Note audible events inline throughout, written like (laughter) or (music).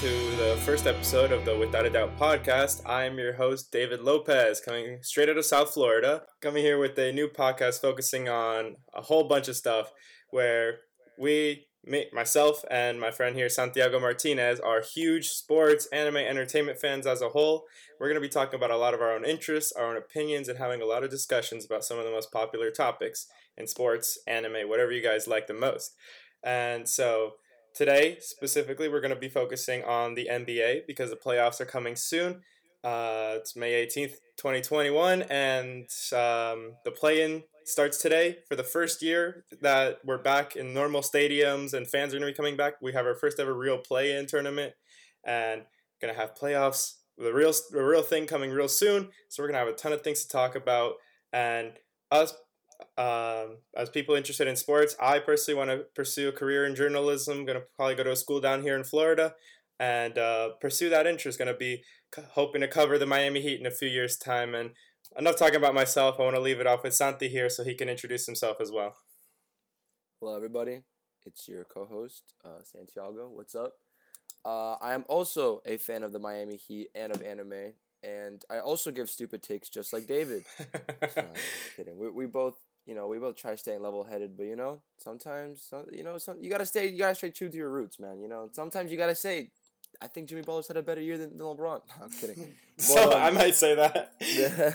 To the first episode of the Without a Doubt podcast. I'm your host, David Lopez, coming straight out of South Florida. Coming here with a new podcast focusing on a whole bunch of stuff where we, me, myself, and my friend here, Santiago Martinez, are huge sports, anime, entertainment fans as a whole. We're going to be talking about a lot of our own interests, our own opinions, and having a lot of discussions about some of the most popular topics in sports, anime, whatever you guys like the most. And so, Today, specifically, we're going to be focusing on the NBA because the playoffs are coming soon. Uh, it's May 18th, 2021, and um, the play in starts today for the first year that we're back in normal stadiums and fans are going to be coming back. We have our first ever real play in tournament and going to have playoffs. The real, the real thing coming real soon. So, we're going to have a ton of things to talk about. And us um, as people interested in sports, I personally want to pursue a career in journalism. I'm going to probably go to a school down here in Florida and uh, pursue that interest. Going to be hoping to cover the Miami Heat in a few years' time. And enough talking about myself. I want to leave it off with Santi here so he can introduce himself as well. Hello, everybody. It's your co-host uh, Santiago. What's up? Uh, I am also a fan of the Miami Heat and of anime, and I also give stupid takes just like David. no, (laughs) kidding. We, we both you know, we both try staying level headed, but you know, sometimes, you know, some you gotta stay, you gotta stay true to your roots, man. You know, sometimes you gotta say, I think Jimmy Butler's had a better year than, than LeBron. No, (laughs) I'm kidding. (laughs) But, so um, I might say that. yeah,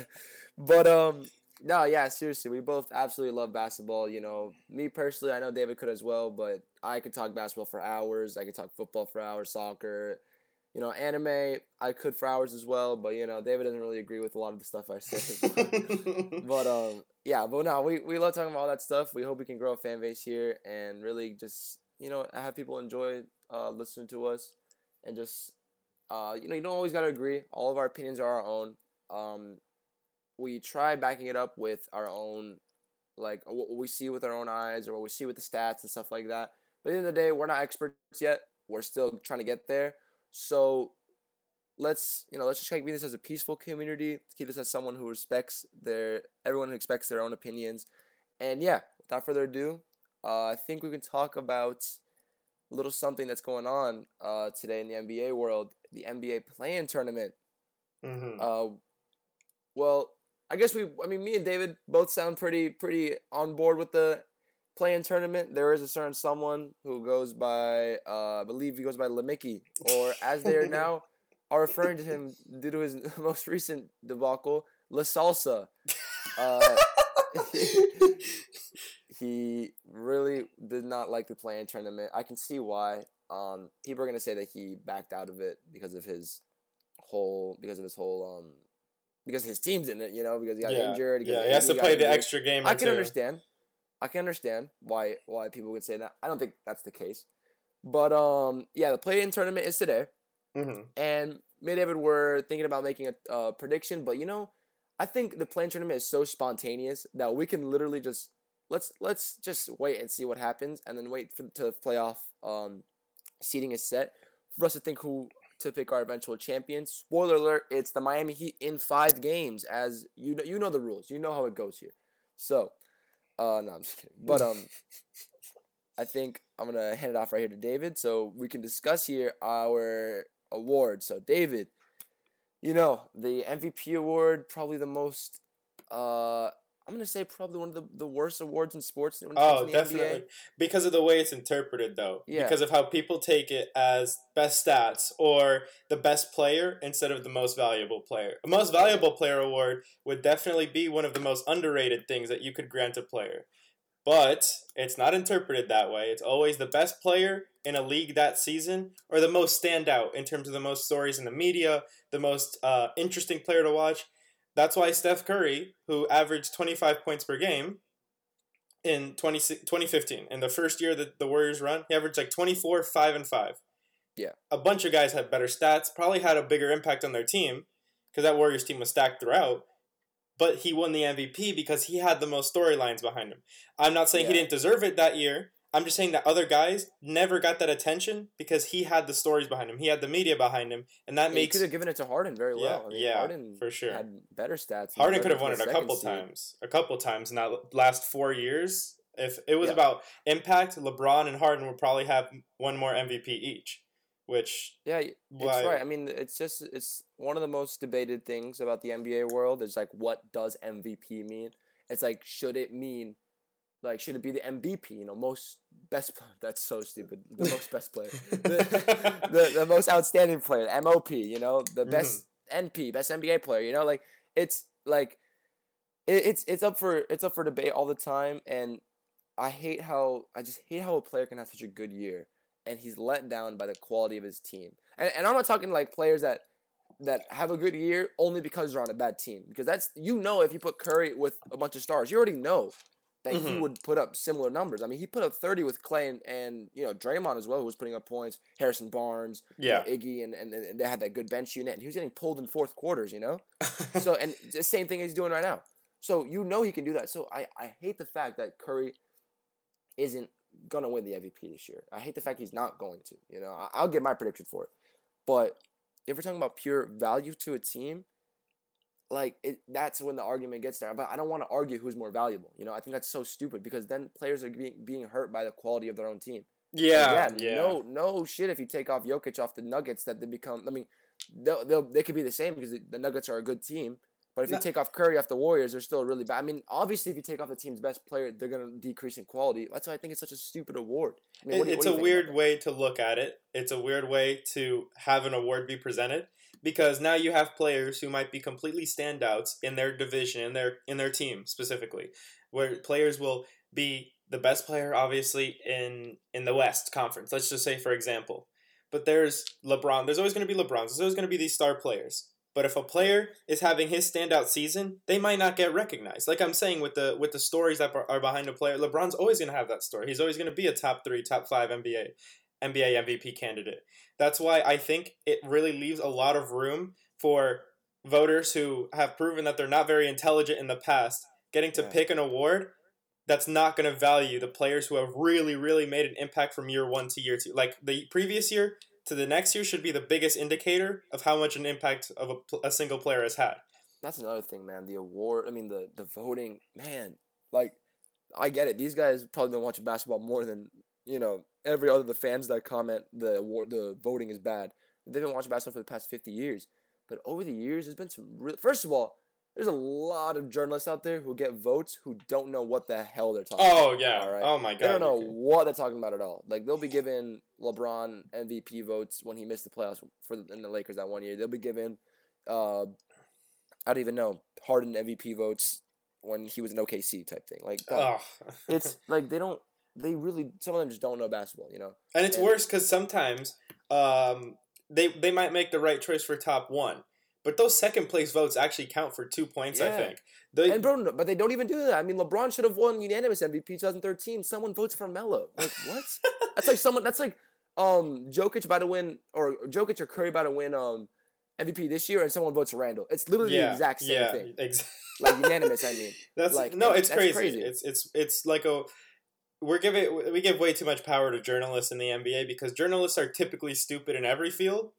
but um, no, yeah, seriously, we both absolutely love basketball. You know, me personally, I know David could as well, but I could talk basketball for hours. I could talk football for hours, soccer, you know, anime I could for hours as well, but you know, David doesn't really agree with a lot of the stuff I say. (laughs) but um, yeah, but no, we we love talking about all that stuff. We hope we can grow a fan base here and really just you know have people enjoy uh, listening to us and just uh, you know you don't always gotta agree. All of our opinions are our own. Um, we try backing it up with our own like what we see with our own eyes or what we see with the stats and stuff like that. But at the end of the day, we're not experts yet. We're still trying to get there. So let's you know let's just keep this as a peaceful community. keep this as someone who respects their everyone who expects their own opinions. And yeah, without further ado, uh, I think we can talk about a little something that's going on uh, today in the NBA world, the NBA play-in tournament. Mm-hmm. Uh, well, I guess we. I mean, me and David both sound pretty pretty on board with the play-in tournament, there is a certain someone who goes by, uh, I believe he goes by Lemicki, or as they are (laughs) now are referring to him due to his (laughs) most recent debacle, La Salsa. Uh, (laughs) he really did not like the play-in tournament. I can see why. Um, people are gonna say that he backed out of it because of his whole, because of his whole, um, because his team's in it, you know, because he got yeah. injured. Yeah, he has to play injured. the extra game. I can two. understand. I can understand why why people would say that. I don't think that's the case. But um, yeah, the play-in tournament is today, mm-hmm. and me and David were thinking about making a uh, prediction. But you know, I think the play-in tournament is so spontaneous that we can literally just let's let's just wait and see what happens, and then wait for the to playoff um, seating is set for us to think who to pick our eventual champion. Spoiler alert: It's the Miami Heat in five games. As you know, you know the rules. You know how it goes here. So uh, no, I'm just kidding. (laughs) But um, I think I'm gonna hand it off right here to David so we can discuss here our award. So David, you know the MVP award, probably the most uh I'm gonna say probably one of the, the worst awards in sports. oh, definitely NBA. because of the way it's interpreted, though. Yeah. Because of how people take it as best stats or the best player instead of the most valuable player. A most valuable player award would definitely be one of the most underrated things that you could grant a player. But it's not interpreted that way. It's always the best player in a league that season or the most standout in terms of the most stories in the media, the most uh, interesting player to watch that's why Steph Curry, who averaged 25 points per game in 20, 2015, in the first year that the Warriors run, he averaged like 24, 5, and 5. Yeah. A bunch of guys had better stats, probably had a bigger impact on their team because that Warriors team was stacked throughout. But he won the MVP because he had the most storylines behind him. I'm not saying yeah. he didn't deserve it that year, I'm just saying that other guys never got that attention because he had the stories behind him. He had the media behind him, and that yeah, makes. He could have given it to Harden very well. Yeah, I mean, yeah Harden for sure. Had better stats. Harden could have won it a couple seed. times, a couple times in that last four years. If it was yeah. about impact, LeBron and Harden would probably have one more MVP each. which Yeah, it's right. I mean, it's just it's one of the most debated things about the NBA world is like what does MVP mean? It's like should it mean like should it be the MVP, you know, most best (laughs) that's so stupid. The most best player. (laughs) The, the, the most outstanding player, MOP, you know, the mm-hmm. best NP, best NBA player, you know, like it's like it, it's it's up for it's up for debate all the time and I hate how I just hate how a player can have such a good year and he's let down by the quality of his team. And, and I'm not talking like players that that have a good year only because they're on a bad team. Because that's you know if you put Curry with a bunch of stars, you already know that he Mhm. would put up similar numbers. I mean, he put up 30 with Klay and, and you know Draymond as well, who was putting up points. Harrison Barnes, you know, yeah. Iggy, and, and and they had that good bench unit, and he was getting pulled in fourth quarters. You know, (laughs) so and the same thing he's doing right now. So you know he can do that. So I I hate the fact that Curry isn't gonna win the MVP this year. I hate the fact he's not going to. You know, I, I'll get my prediction for it. But if we're talking about pure value to a team, like it, that's when the argument gets there. But I don't want to argue who's more valuable. You know, I think that's so stupid because then players are being being hurt by the quality of their own team. Like, yeah, yeah, No, no shit. If you take off Jokic off the Nuggets, that they become. I mean, they'll, they'll they could be the same because the, the Nuggets are a good team. But if you take off Curry off the Warriors, they're still really bad. I mean, obviously, if you take off the team's best player, they're gonna decrease in quality. That's why I think it's such a stupid award. I mean, It- what do it's what a do you think weird way to look at it. It's a weird way to have an award be presented because now you have players who might be completely standouts in their division, in their in their team specifically, where players will be the best player obviously in in the West Conference. Let's just say for example. But there's LeBron. There's always going to be LeBron. There's always going to be these star players. But if a player is having his standout season, they might not get recognized. Like I'm saying with the with the stories that are behind a player, LeBron's always going to have that story. He's always going to be a top 3, top 5 NBA NBA MVP candidate. That's why I think it really leaves a lot of room for voters who have proven that they're not very intelligent in the past getting to Yeah. pick an award that's not going to value the players who have really really made an impact from year 1 to year 2. Like the previous year to the next year should be the biggest indicator of how much an impact of a, a single player has had. That's another thing, man. The award, I mean, the the voting, man. Like, I get it. These guys probably been watching basketball more than you know every other the fans that comment the award, the voting is bad. They've been watching basketball for the past fifty years, but over the years, there's been some. Real, first of all, there's a lot of journalists out there who get votes who don't know what the hell they're talking. about. Oh yeah. All right. Oh my god. They don't know okay. what they're talking about at all. Like they'll be given LeBron MVP votes when he missed the playoffs for the, in the Lakers that one year. They'll be given, uh, I don't even know Harden MVP votes when he was an OKC type thing. Like it's like they don't. They really some of them just don't know basketball. You know. And it's And- worse because sometimes um, they they might make the right choice for top one, but those second place votes actually count for two points. I think. The, And bro, but they don't even do that. I mean, LeBron should have won unanimous MVP 2013. Someone votes for Melo. Like what? (laughs) that's like someone. That's like um Jokic about to win, or Jokic or Curry about to win um MVP this year, and someone votes for Randle. It's literally yeah, the exact same yeah, thing. ex- Like unanimous. I mean, (laughs) That's like, no, it's crazy. crazy. It's it's it's like a we're giving we give way too much power to journalists in the NBA because journalists are typically stupid in every field,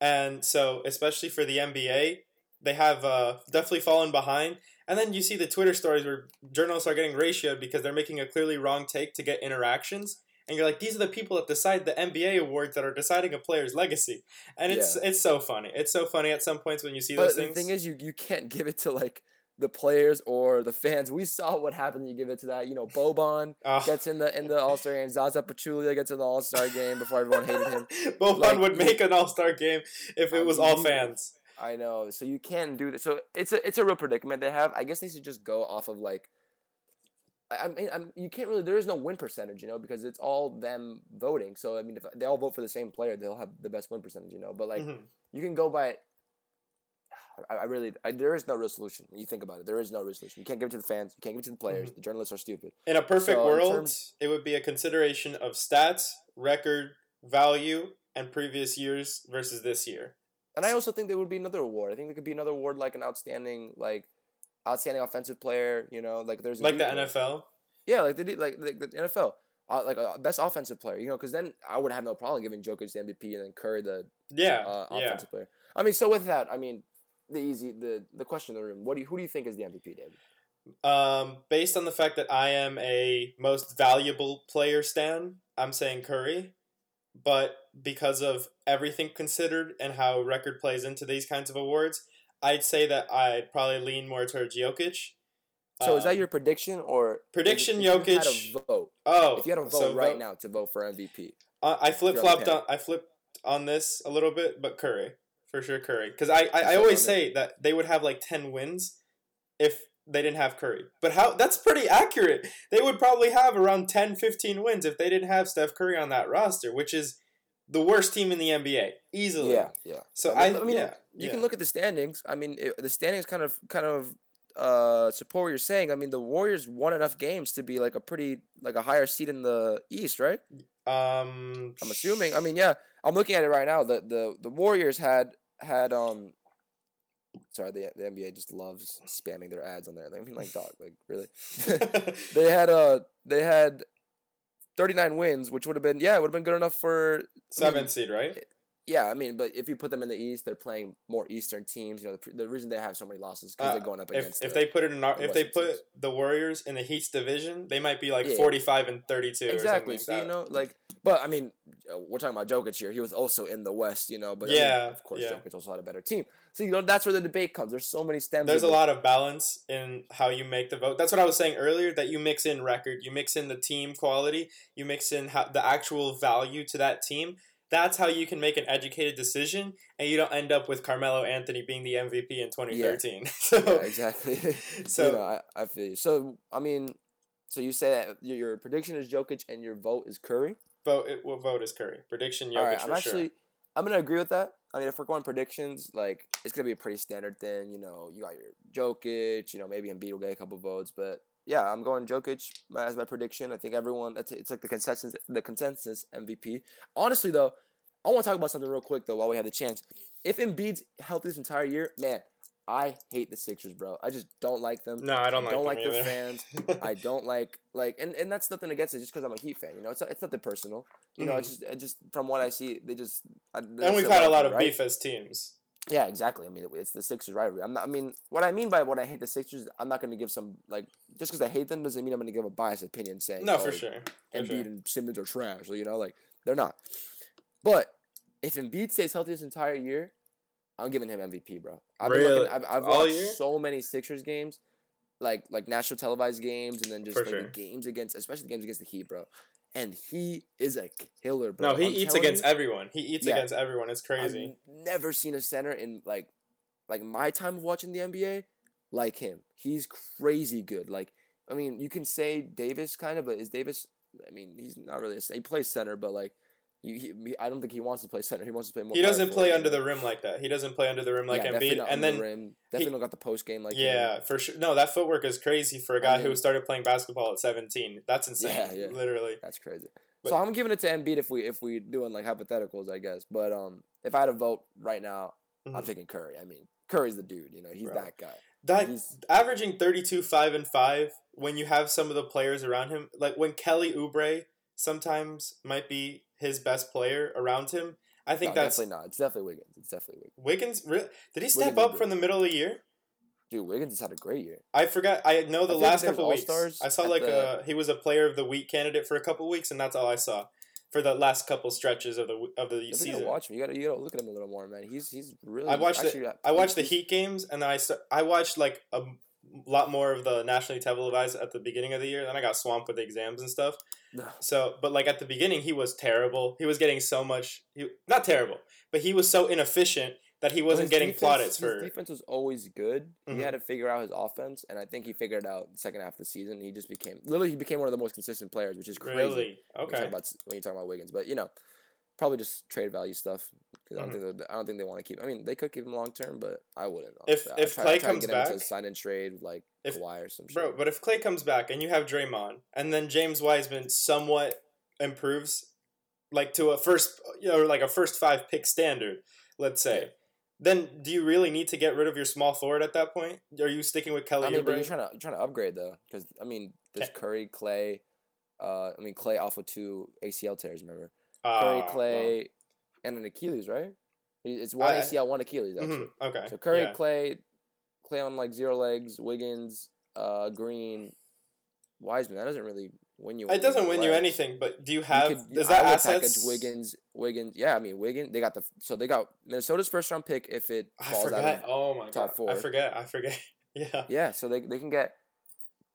and so especially for the NBA, they have uh, definitely fallen behind. And then you see the Twitter stories where journalists are getting ratioed because they're making a clearly wrong take to get interactions. And you're like, these are the people that decide the NBA awards that are deciding a player's legacy, and it's it's so funny. It's so funny at some points when you see but those the things. thing is, you you can't give it to like the players or the fans. We saw what happened. You give it to that. You know, Boban Ah. (laughs) gets in the in the All Star game. Zaza Pachulia gets in the All Star game before everyone hated him. (laughs) Boban Like, would make an All Star game if it was all fans. I know. So you can't do that. So it's a it's a real predicament they have. I guess they should just go off of like. I mean, I'm, you can't really. There is no win percentage, you know, because it's all them voting. So I mean, if they all vote for the same player, they'll have the best win percentage, you know. But like, Mhm. you can go by. I, I really, I, there is no real solution. When you think about it, there is no real solution. You can't give it to the fans. You can't give it to the players. The journalists are stupid. In a perfect So, world, terms- it would be a consideration of stats, record, value, and previous years versus this year. And I also think there would be another award. I think there could be another award like an outstanding, like, outstanding offensive player. You know, like there's Like the Duke award. NFL. Yeah, like they did, like, like the NFL, uh, like a best offensive player. You know, because then I would have no problem giving Jokic the MVP and then Curry the Yeah, uh, yeah. offensive player. I mean, so with that, I mean, the easy, the the question in the room. What do you, who do you think is the MVP, David? Um, based on the fact that I am a most valuable player stan, I'm saying Curry. but because of everything considered and how record plays into these kinds of awards, I'd say that I'd probably lean more towards Jokic. So is that Um, your prediction or prediction? if you had Jokic. a vote? Oh, If you had a vote so right vote- now to vote for MVP, Uh, I flip You're on the flopped on I flipped on this a little bit, but Curry for sure Curry because I, I, I always say that they would have like ten wins if they didn't have Curry. But how that's pretty accurate. They would probably have around 10, 15 wins if they didn't have Steph Curry on that roster, which is the worst team in the NBA easily. yeah, yeah. So I, I mean, yeah You yeah. can look at the standings. I mean, it, the standings kind of kind of uh support what you're saying. I mean, the Warriors won enough games to be like a pretty like a higher seed in the East, right? um I'm assuming. I mean, yeah, I'm looking at it right now. The the the Warriors had had um. Sorry, the the NBA just loves spamming their ads on there. I mean, like dog, like really. (laughs) they had uh they had 39 wins, which would have been yeah, it would have been good enough for seventh seed, right? Yeah. I mean, but if you put them in the East, they're playing more Eastern teams. You know, the, the reason they have so many losses because Uh, they're going up If against. if the- they put it in our, the if they put teams. the Warriors in the Heat's division, they might be like Yeah. forty five and thirty two. exactly, Or so something you like that. know, like, but I mean, uh, we're talking about Jokic here. He was also in the West, you know, but I mean, Yeah, of course, yeah. Jokic also had a better team. So you know, that's where the debate comes. There's so many stems. There's a lot of balance in how you make the vote. That's what I was saying earlier. That you mix in record, you mix in the team quality, you mix in how, the actual value to that team. That's how you can make an educated decision, and you don't end up with Carmelo Anthony being the MVP in 2013. (laughs) so, Yeah, exactly. (laughs) so you know, I, I feel you. So I mean, so you say that your, your prediction is Jokic and your vote is Curry. vote. It, what vote is Curry? Prediction Jokic All right, I'm actually sure. I'm gonna agree with that. I mean, if we're going predictions, like it's gonna be a pretty standard thing. You know, you got your Jokic. You know, maybe Embiid will get a couple votes, but yeah, I'm going Jokic as my prediction. I think everyone that's it's like the consensus the consensus MVP. Honestly, though, I want to talk about something real quick though while we have the chance. If Embiid's healthy this entire year, man, I hate the Sixers, bro. I just don't like them. No, I don't like. don't them like their fans. (laughs) I don't like like, and, and that's nothing against it, just because I'm a Heat fan. You know, it's it's nothing personal. You know, it's just just from what I see, they just. I, Mm-hmm. and we've had a lot of beef as teams. Yeah, exactly. I mean, it's the Sixers rivalry. I'm not. I mean, what I mean by what I hate the Sixers, I'm not going to give some like just because I hate them doesn't mean I'm going to give a biased opinion saying No, oh, for sure. For Embiid sure. and Simmons are trash. You know, like they're not. But if Embiid stays healthy this entire year, I'm giving him MVP, bro. I've been Really? looking, I've, I've watched year? so many Sixers games, like like national televised games, and then just like sure. the games against, especially the games against the Heat, bro. And he is a killer, bro. No, he I'm eats against you, everyone. He eats Yeah. against everyone. It's crazy. I've never seen a center in like like my time of watching the NBA like him. He's crazy good. Like I mean, you can say Davis kind of, but is Davis? I mean, he's not really. a, he plays center, but like, he, he- I don't think he wants to play center. He wants to play more. He doesn't play under the rim like that. He doesn't play under the rim like yeah, Embiid. And then the rim. Definitely don't got the post game like him. yeah, for sure. No, that footwork is crazy for a guy who mean- started playing basketball at 17. That's insane. Yeah, yeah. Literally. That's crazy. But- so I'm giving it to Embiid if we if we doing like hypotheticals, I guess. But um, if I had a vote right now, I'm Mhm. taking Curry. I mean, Curry's the dude. You know, he's Bro. that guy. That He's averaging 32 5 and 5 when you have some of the players around him like when Kelly Oubre sometimes might be his best player around him I think no, that's definitely not. It's definitely Wiggins. It's definitely Wiggins. Wiggins re- did he step Wiggins up from the middle of the year Dude, Wiggins has had a great year. I forgot I know the think last couple weeks All-Stars I saw like the- a he was a player of the week candidate for a couple weeks and that's all I saw for the last couple stretches of the of the season watch him. You gotta you gotta look at him a little more, man. He's he's really. I watched actually, the uh, I watched the Heat games, and then I st- I watched like a lot more of the nationally televised at the beginning of the year. Then I got swamped with exams and stuff. So, but like at the beginning, he was terrible. He was getting so much. He, not terrible, but he was so inefficient that he wasn't getting defense- plaudits His for. defense was always good. Mhm. He had to figure out his offense, and I think he figured it out the second half of the season. He just became literally he became one of the most consistent players, which is crazy. Really? When you, Okay. about, when you talk about Wiggins, but you know, probably just trade value stuff. 'Cause I don't Mhm. think they- I don't think they want to keep. I mean, they could keep him long term, but I wouldn't. If- I'd if try, Klay I'd try comes get him to back- sign and trade like If- Kawhi or some shit. Bro, but if Klay comes back and you have Draymond, and then James Wiseman somewhat improves, like to a first, you know, like a first five pick standard, let's say, Yeah. then do you really need to get rid of your small forward at that point? Are you sticking with Kelly I mean, but you're trying to you're trying to upgrade though, because I mean, there's. Curry, Klay. Uh, I mean, Klay off of two ACL tears. Remember, Ah, Curry, well, Klay, and an Achilles, right? It's one I- ACL, one Achilles. Actually. mhm, okay. So Curry, yeah. Klay, Klay on like zero legs. Wiggins, uh, Green, Wiseman. That doesn't really win you. It doesn't win you anything, but do you You have could- is I that assets? Wiggins, Wiggins. Yeah, I mean Wiggins. They got the so they got Minnesota's first round pick if it falls out. Of, Oh my top god. four. I forget. I forget. (laughs) Yeah. yeah, so they they can get.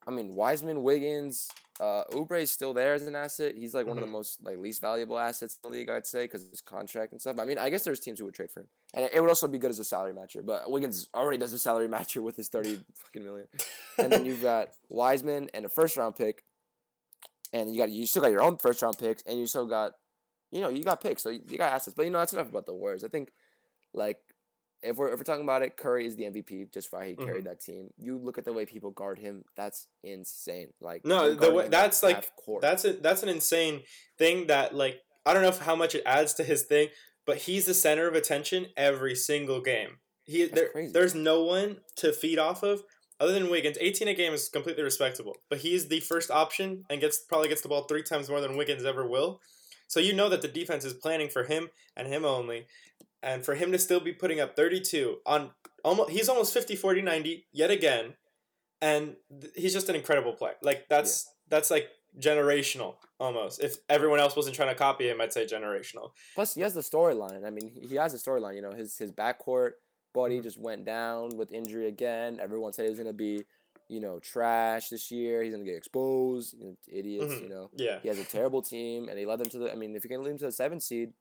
I mean Wiseman, Wiggins, uh, Oubre is still there as an asset. He's like one of the Mhm. most like least valuable assets in the league, I'd say, because his contract and stuff. I mean, I guess there's teams who would trade for him, and it would also be good as a salary matcher. But Wiggins already does a salary (laughs) matcher with his thirty fucking million. and then you've got Wiseman and a first round pick, and you got you still got your own first round picks, and you still got, you know, you got picks, so you, you got assets. But you know, that's enough about the Warriors. I think, like, if we're if we're talking about it, Curry is the MVP just for how he Mm-hmm. carried that team. You look at the way people guard him; that's insane. Like, No, the way- that's like-. That's a that's an insane thing that like I don't know how much it adds to his thing, but he's the center of attention every single game. He That's there, crazy. there's no one to feed off of other than Wiggins. 18 a game is completely respectable, but he's the first option and gets probably gets the ball three times more than Wiggins ever will. So you know that the defense is planning for him and him only. And for him to still be putting up 32 on almost he's almost 50 40 90 yet again and th- he's just an incredible player. Like that's that's like generational almost. If everyone else wasn't trying to copy him, I'd say generational. Plus, he has the storyline. I mean, he- has a storyline. You know, his his backcourt buddy Mhm. just went down with injury again. Everyone said he was gonna be, you know, trash this year. He's gonna get exposed. You know, idiots. Mhm. You know, Yeah. he has a terrible team, and he led them to the. I mean, if you can lead them to the seventh seed,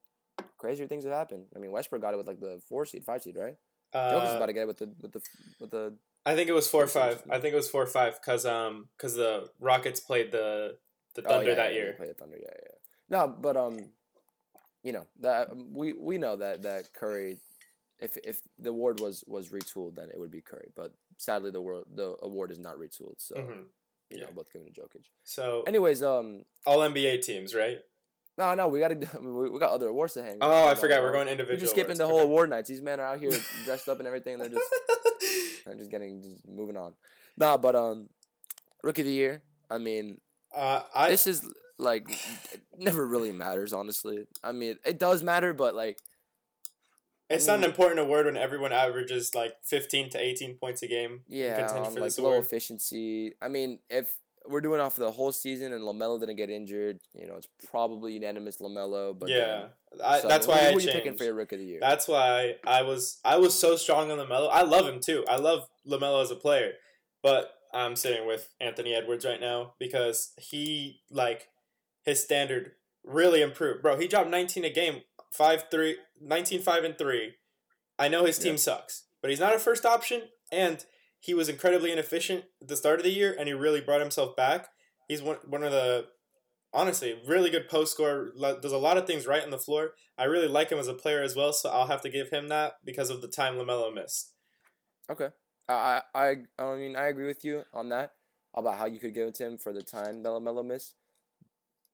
crazier things have happened. I mean, Westbrook got it with like the four seed, five seed, right? Jokic is Uh, about to get it with the with the with the. I think it was four or five. I think it was four or five because um because the Rockets played the the Oh, Thunder yeah, that yeah, year. Played the Thunder, yeah, yeah. No, but um, you know that um, we we know that that Curry, if if the award was was retooled, then it would be Curry. But sadly, the world the award is not retooled, so Mhm. you yeah. know both given to Jokic. So Anyways, um, all NBA teams, right? No, no, we got to (laughs) we, got other awards to hang. Oh, I forgot. on, We're going individual. We're just skipping awards. the Okay. whole award nights. These men are out here (laughs) dressed up and everything. And they're just (laughs) they're just getting just moving on. Nah, but um, rookie of the year. I mean, uh, I this is like it never really matters honestly i mean it does matter but like it's I not an important award when everyone averages like fifteen to eighteen points a game. yeah for like low award. efficiency i mean if we're doing off the whole season and lamelo didn't get injured you know it's probably unanimous lamelo but yeah, then, I, so, that's who- why I who, are you picking for your rookie of the year That's why I was I was so strong on Lamelo. I love him too. I love Lamelo as a player, but I'm sitting with Anthony Edwards right now because he like his standard really improved, bro. He dropped 19 a game, 5 3, 19 5 and 3. I know his team Yeah. sucks, but he's not a first option and he was incredibly inefficient at the start of the year and he really brought himself back. He's one one of the honestly really good post scorer. Does a lot of things right on the floor. I really like him as a player as well, so I'll have to give him that because of the time Lamelo missed. okay I, I i i mean i agree with you on that about how you could give it to him for the time that lamelo missed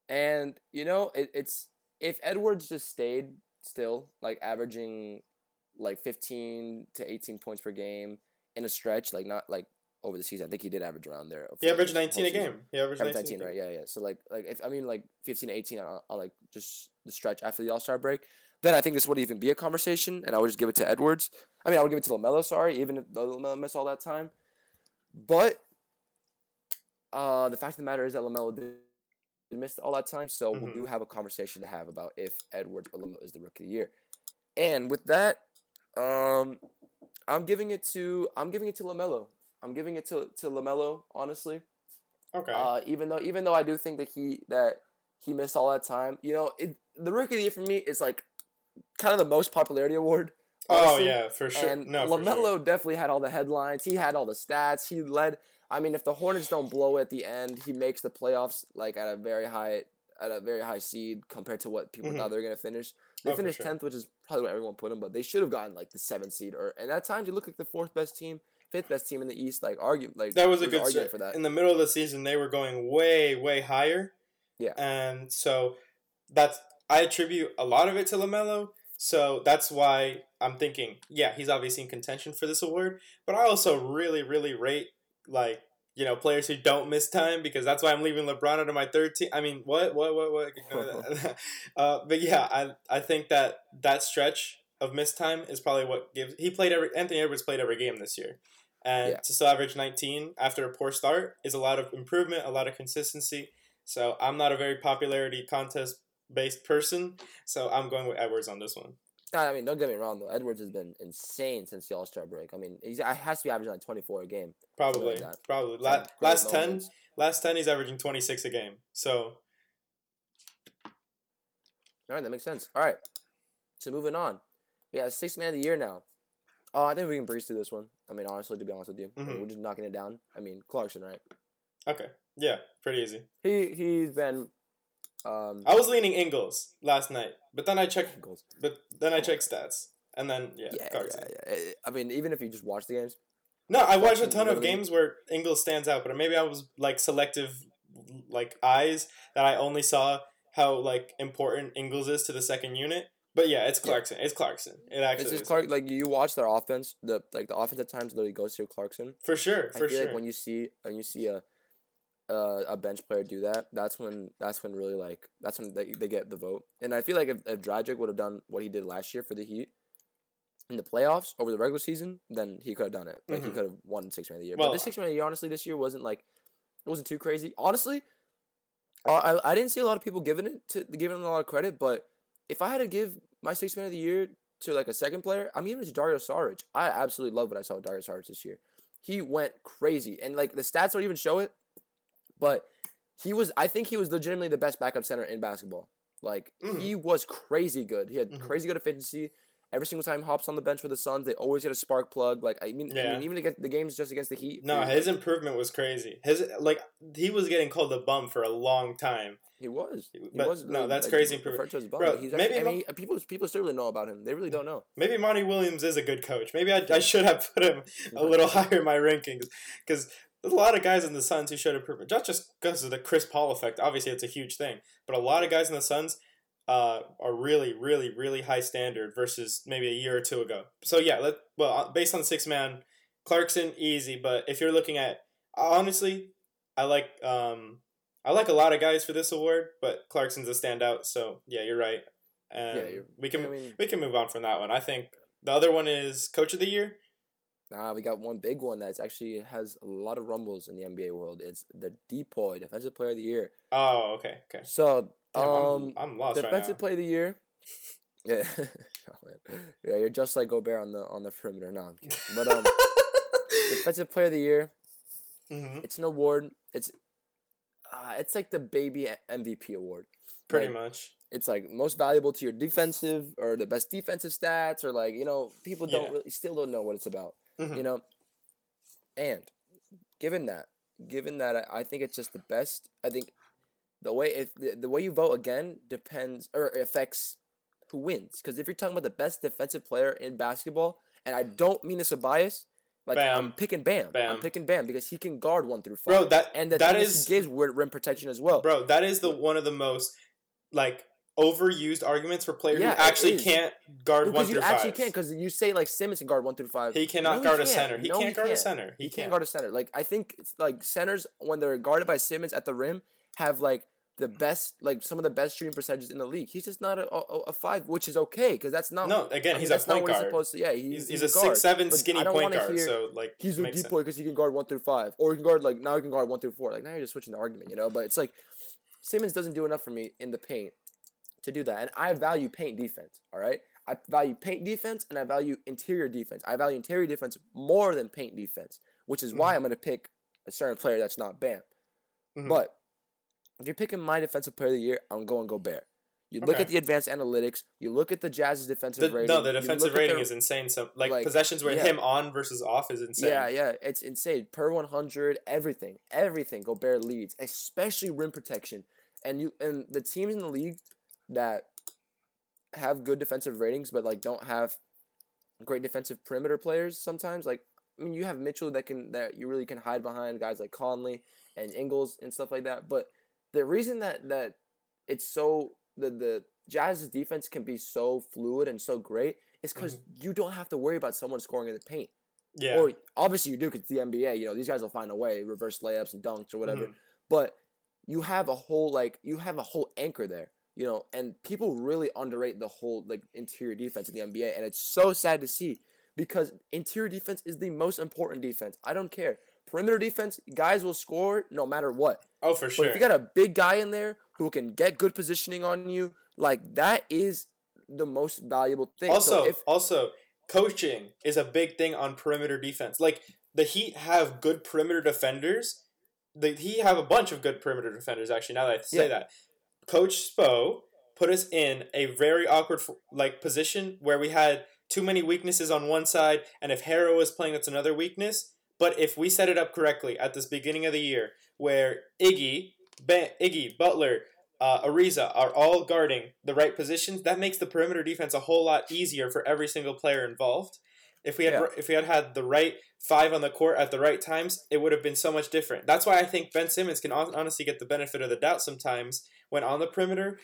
and you know it, it's if edwards just stayed still like averaging like 15 to 18 points per game in a stretch like not like over the season i think he did average around there He averaged the 19 a game. He averaged 19, 19, right? Yeah, yeah. So like, like if I mean like 15 to 18, I'll, I'll like just the stretch after the All Star break. Then I think this would even be a conversation, and I would just give it to Edwards. I mean, I would give it to Lamelo. Sorry, even if Lamelo missed all that time. But uh, the fact of the matter is that Lamelo did Missed all that time, so we Mhm. do have a conversation to have about if Edwards or Lamelo is the rookie of the year. And with that, um, I'm giving it to I'm giving it to Lamelo. I'm giving it to to Lamelo. Honestly, Okay. uh, even though even though I do think that he that he missed all that time, you know, it, the rookie of the year for me is like kind of the most popularity award. oh yeah, for sure. And no, Lamelo sure. definitely had all the headlines. He had all the stats. He led. I mean, if the Hornets don't blow at the end, he makes the playoffs like at a very high at a very high seed compared to what people Mhm. thought they were gonna finish. They Oh, finished sure. tenth, which is probably what everyone put them, but they should have gotten like the seventh seed or. And at times, you look like the fourth best team, fifth best team in the East. Like argue like That was a good argument for that. In the middle of the season, they were going way, way higher. Yeah. And so that's I attribute a lot of it to Lamelo. So that's why I'm thinking, yeah, he's obviously in contention for this award. But I also really, really rate like you know players who don't miss time because that's why I'm leaving LeBron out of my third team. I mean, what, what, what, what? (laughs) (laughs) Uh, but yeah, I I think that that stretch of missed time is probably what gives. He played every Anthony Edwards played every game this year, and Yeah. to still average 19 after a poor start is a lot of improvement, a lot of consistency. So I'm not a very popularity contest based person. So I'm going with Edwards on this one. I mean, don't get me wrong though. Edwards has been insane since the All Star break. I mean, he's, he has to be averaging like 24 a game. Probably, like probably. La- last ten, last ten, he's averaging 26 a game. So All right, that makes sense. All right, so moving on. We got sixth man of the year now. Oh, I think we can breeze through this one. I mean, honestly, to be honest with you, Mhm. we're just knocking it down. I mean, Clarkson, right? okay, yeah, pretty easy. He he's been. Um, I was leaning Ingles last night, but then I checked, goals. but then I checked stats, and then yeah, Yeah, yeah, yeah. Eh, I mean, even if you just watch the games, No, I watched a ton of games where Ingles stands out, but maybe I was like selective, like eyes that I only saw how like important Ingles is to the second unit. But yeah, it's. Clarkson. It's Clarkson. It actually it's. Clark. Like you watch their offense, the like the offense at times literally goes through Clarkson. for sure, I for sure. like when you see when you see a uh, a bench player do that, that's when that's when really like that's when they, they get the vote. And I feel like if, if Dragic would have done what he did last year for the Heat in the playoffs over the regular season, then he could have done it. Like he Mhm. could have won six man of the year. Well, but this six man of the year, honestly, this year wasn't like it wasn't too crazy. Honestly, I I didn't see a lot of people giving it to giving him a lot of credit, but if I had to give my six man of the year to like a second player, I'm giving it to Dario Saric. I absolutely love what I saw with Dario Saric this year. He went crazy, and like the stats don't even show it, but he was. I think he was legitimately the best backup center in basketball. Like Mhm. he was crazy good. He had Mhm. crazy good efficiency. Every single time hops on the bench for the Suns, they always get a spark plug. Like I mean, I mean even against the games just against the Heat. no, his improvement was crazy. His like he was getting called a bum for a long time. He was. He But was. no, really, that's like, crazy improvement. to a bum. Bro, he's maybe actually, I mean, he- people people still really know about him. They really don't know. Maybe Monty Williams is a good coach. Maybe I, I should have put him a little higher in my rankings because there's a lot of guys in the Suns who showed improvement. Not just because of the Chris Paul effect. Obviously, it's a huge thing, but a lot of guys in the Suns uh, are really, really, really high standard versus maybe a year or two ago. So yeah, let well uh, based on six man, Clarkson easy. But if you're looking at honestly, I like um I like a lot of guys for this award, but Clarkson's a standout. So yeah, you're right. And you're- we can I mean, we can move on from that one. I think the other one is Coach of the Year. Nah, we got one big one that's actually has a lot of rumbles in the NBA world. It's the Depoy Defensive Player of the Year. Oh, okay, okay. So, Damn, um, I'm, I'm lost Defensive now. Player of the Year. (laughs) Yeah, (laughs) Oh, yeah, you're just like Gobert on the on the perimeter. No, I'm kidding. But um, (laughs) Defensive Player of the Year. hmm It's an award. It's uh, it's like the baby MVP award. Pretty like, much. It's like most valuable to your defensive or the best defensive stats or like you know people don't Yeah. really still don't know what it's about. Mhm. you know and given that given that I, I think it's just the best i think the way if the, the way you vote again depends or affects who wins because if you're talking about the best defensive player in basketball and i don't mean this a bias like i'm Bam. picking bam, Bam. i'm picking bam because he can guard one through five Bro, that and the that is gives rim protection as well bro. That is the one of the most like overused arguments for players Yeah, who actually can't guard one because you actually five. can because you say like Simmons can guard one through five. He cannot No, guard a center. He No, can't guard a can't. center. He, He can't. can't guard a center. Like I think it's like centers when they're guarded by Simmons at the rim have like the best, like some of the best shooting percentages in the league. He's just not a, a, a five, which is okay because that's not. No, again, I mean, he's a not point he's guard. supposed to. Yeah, he's, He's, he's, he's a guard. six seven skinny point guard. hear So like He's a deep boy because he can guard one through five, or he can guard like now he can guard one through four. Like now you're just switching the argument, you know. But it's like Simmons doesn't do enough for me in the paint to do that, and I value paint defense. All right, I value paint defense and I value interior defense. I value interior defense more than paint defense, which is why I'm going to pick a certain player that's not Bam. Mhm. But if you're picking my defensive player of the year, I'm going to go Gobert. You look Okay. at the advanced analytics. You look at the Jazz's defensive The, rating. no, the defensive rating their- is insane. So like, like, possessions with yeah. him on versus off is insane. Yeah, yeah, it's insane. Per 100, everything, everything. Gobert leads, especially rim protection. And you and the teams in the league that have good defensive ratings, but like don't have great defensive perimeter players. Sometimes, like I mean, you have Mitchell that can that you really can hide behind guys like Conley and Ingles and stuff like that. But the reason that that it's so the the Jazz's defense can be so fluid and so great is because you don't have to worry about someone scoring in the paint. Yeah. Or obviously you do because the NBA, you know, these guys will find a way, reverse layups and dunks or whatever. Mhm. But you have a whole like you have a whole anchor there, you know, and people really underrate the whole like interior defense in the NBA, and it's so sad to see because interior defense is the most important defense. I don't care. Perimeter defense, guys will score no matter what. Oh, for But sure. if you got a big guy in there who can get good positioning on you, like that is the most valuable thing. Also, so if also, coaching is a big thing on perimeter defense. Like the Heat have good perimeter defenders. The Heat have a bunch of good perimeter defenders. Actually, now that I say Yeah. that, Coach Spo put us in a very awkward like position where we had too many weaknesses on one side, and if Herro was playing, that's another weakness. But if we set it up correctly at this beginning of the year, where Iggy, ba- Iggy, Butler, uh, Ariza are all guarding the right positions, that makes the perimeter defense a whole lot easier for every single player involved. If we had Yeah. if we had had the right five on the court at the right times, it would have been so much different. That's why I think Ben Simmons can honestly get the benefit of the doubt sometimes when on the perimeter,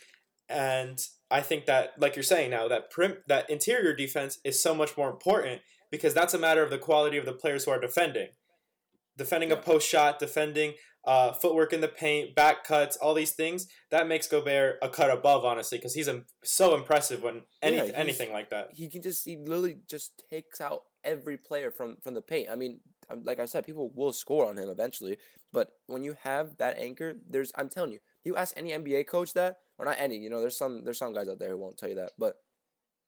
and I think that, like you're saying now, that prim that interior defense is so much more important because that's a matter of the quality of the players who are defending. Defending a post shot, defending uh, footwork in the paint, back cuts, all these things that makes Gobert a cut above, honestly, because he's um, so impressive when any, Yeah, anything like that. he can just he literally just takes out every player from from the paint. I mean, um, like I said, people will score on him eventually, but when you have that anchor, there's I'm telling you, you ask any NBA coach that, or not any, you know, there's some there's some guys out there who won't tell you that, but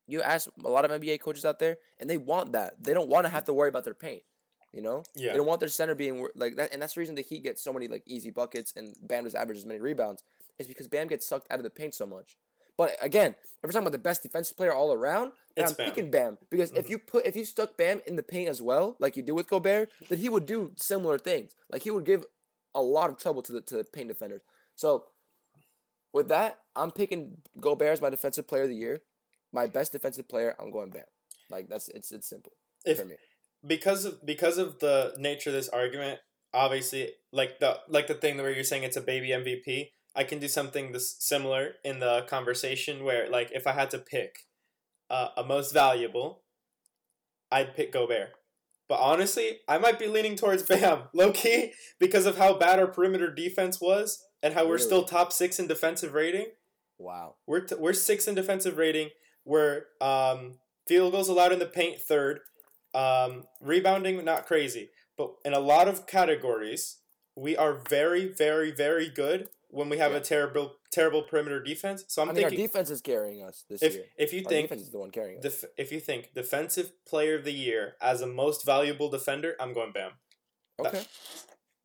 you ask a lot of NBA coaches out there, and they want that. They don't want to have to worry about their paint. You know, Yeah. they don't want their center being like that, and that's the reason the Heat get so many like easy buckets and Bam does average as many rebounds is because Bam gets sucked out of the paint so much. But again, if we're talking about the best defensive player all around, I'm Bam. picking Bam because if Mhm. you put if you stuck Bam in the paint as well, like you do with Gobert, then he would do similar things. Like he would give a lot of trouble to the to the paint defenders. So with that, I'm picking Gobert as my defensive player of the year. My best defensive player, I'm going Bam. Like that's it's it's simple If for me. because of because of the nature of this argument, obviously, like the like the thing where you're saying it's a baby MVP, I can do something this similar in the conversation where like if I had to pick uh, a most valuable, I'd pick Gobert. But honestly, I might be leaning towards (laughs) Bam, low key, because of how bad our perimeter defense was and how we're still top six in defensive rating. Wow. We're t- we're six in defensive rating. We're um, field goals allowed in the paint third. Um, rebounding not crazy, but in a lot of categories, we are very very very good when we have Yeah. a terrible terrible perimeter defense. So I'm i mean, our thinking defense is carrying us this if year. if you Our think defense is the one carrying us. def- if you think defensive player of the year as a most valuable defender, I'm going Bam. that- Okay.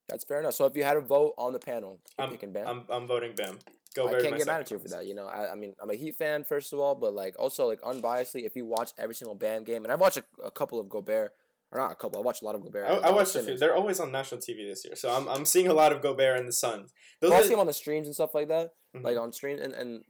That's fair enough. So if you had a vote on the panel, I'm picking Bam. I'm I'm voting Bam. Go I can't get mad at you for that. You know, I, I mean, I'm a Heat fan first of all, but like also like unbiasedly, if you watch every single Bam game, and I've watched a, a couple of Gobert, or not a couple, I watched a lot of Gobert. I, I watched a few. They're always on national TV this year, so I'm I'm seeing a lot of Gobert and the Suns. Those Well, I are- see him on the streams and stuff like that, Mhm. like on stream and and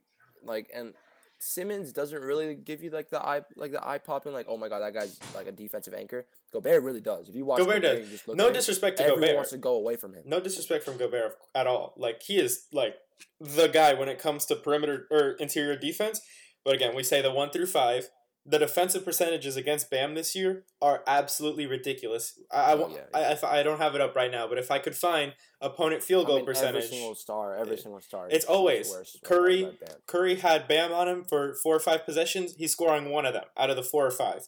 like and Simmons doesn't really give you like the eye like the eye popping like oh my god that guy's like a defensive anchor. Gobert really does. If you watch Gobert Gobert, does. and just look no disrespect to everyone Gobert. wants to go away from him. No disrespect from Gobert at all. Like he is like the guy when it comes to perimeter or interior defense. But again, we say the one through five. The defensive percentages against Bam this year are absolutely ridiculous. I I, Oh, won't- yeah, I, yeah. I don't have it up right now, but if I could find opponent field I goal mean, percentage, Every single star, every it- single star. it's always Curry. Curry had Bam on him for four or five possessions. He's scoring one of them out of the four or five.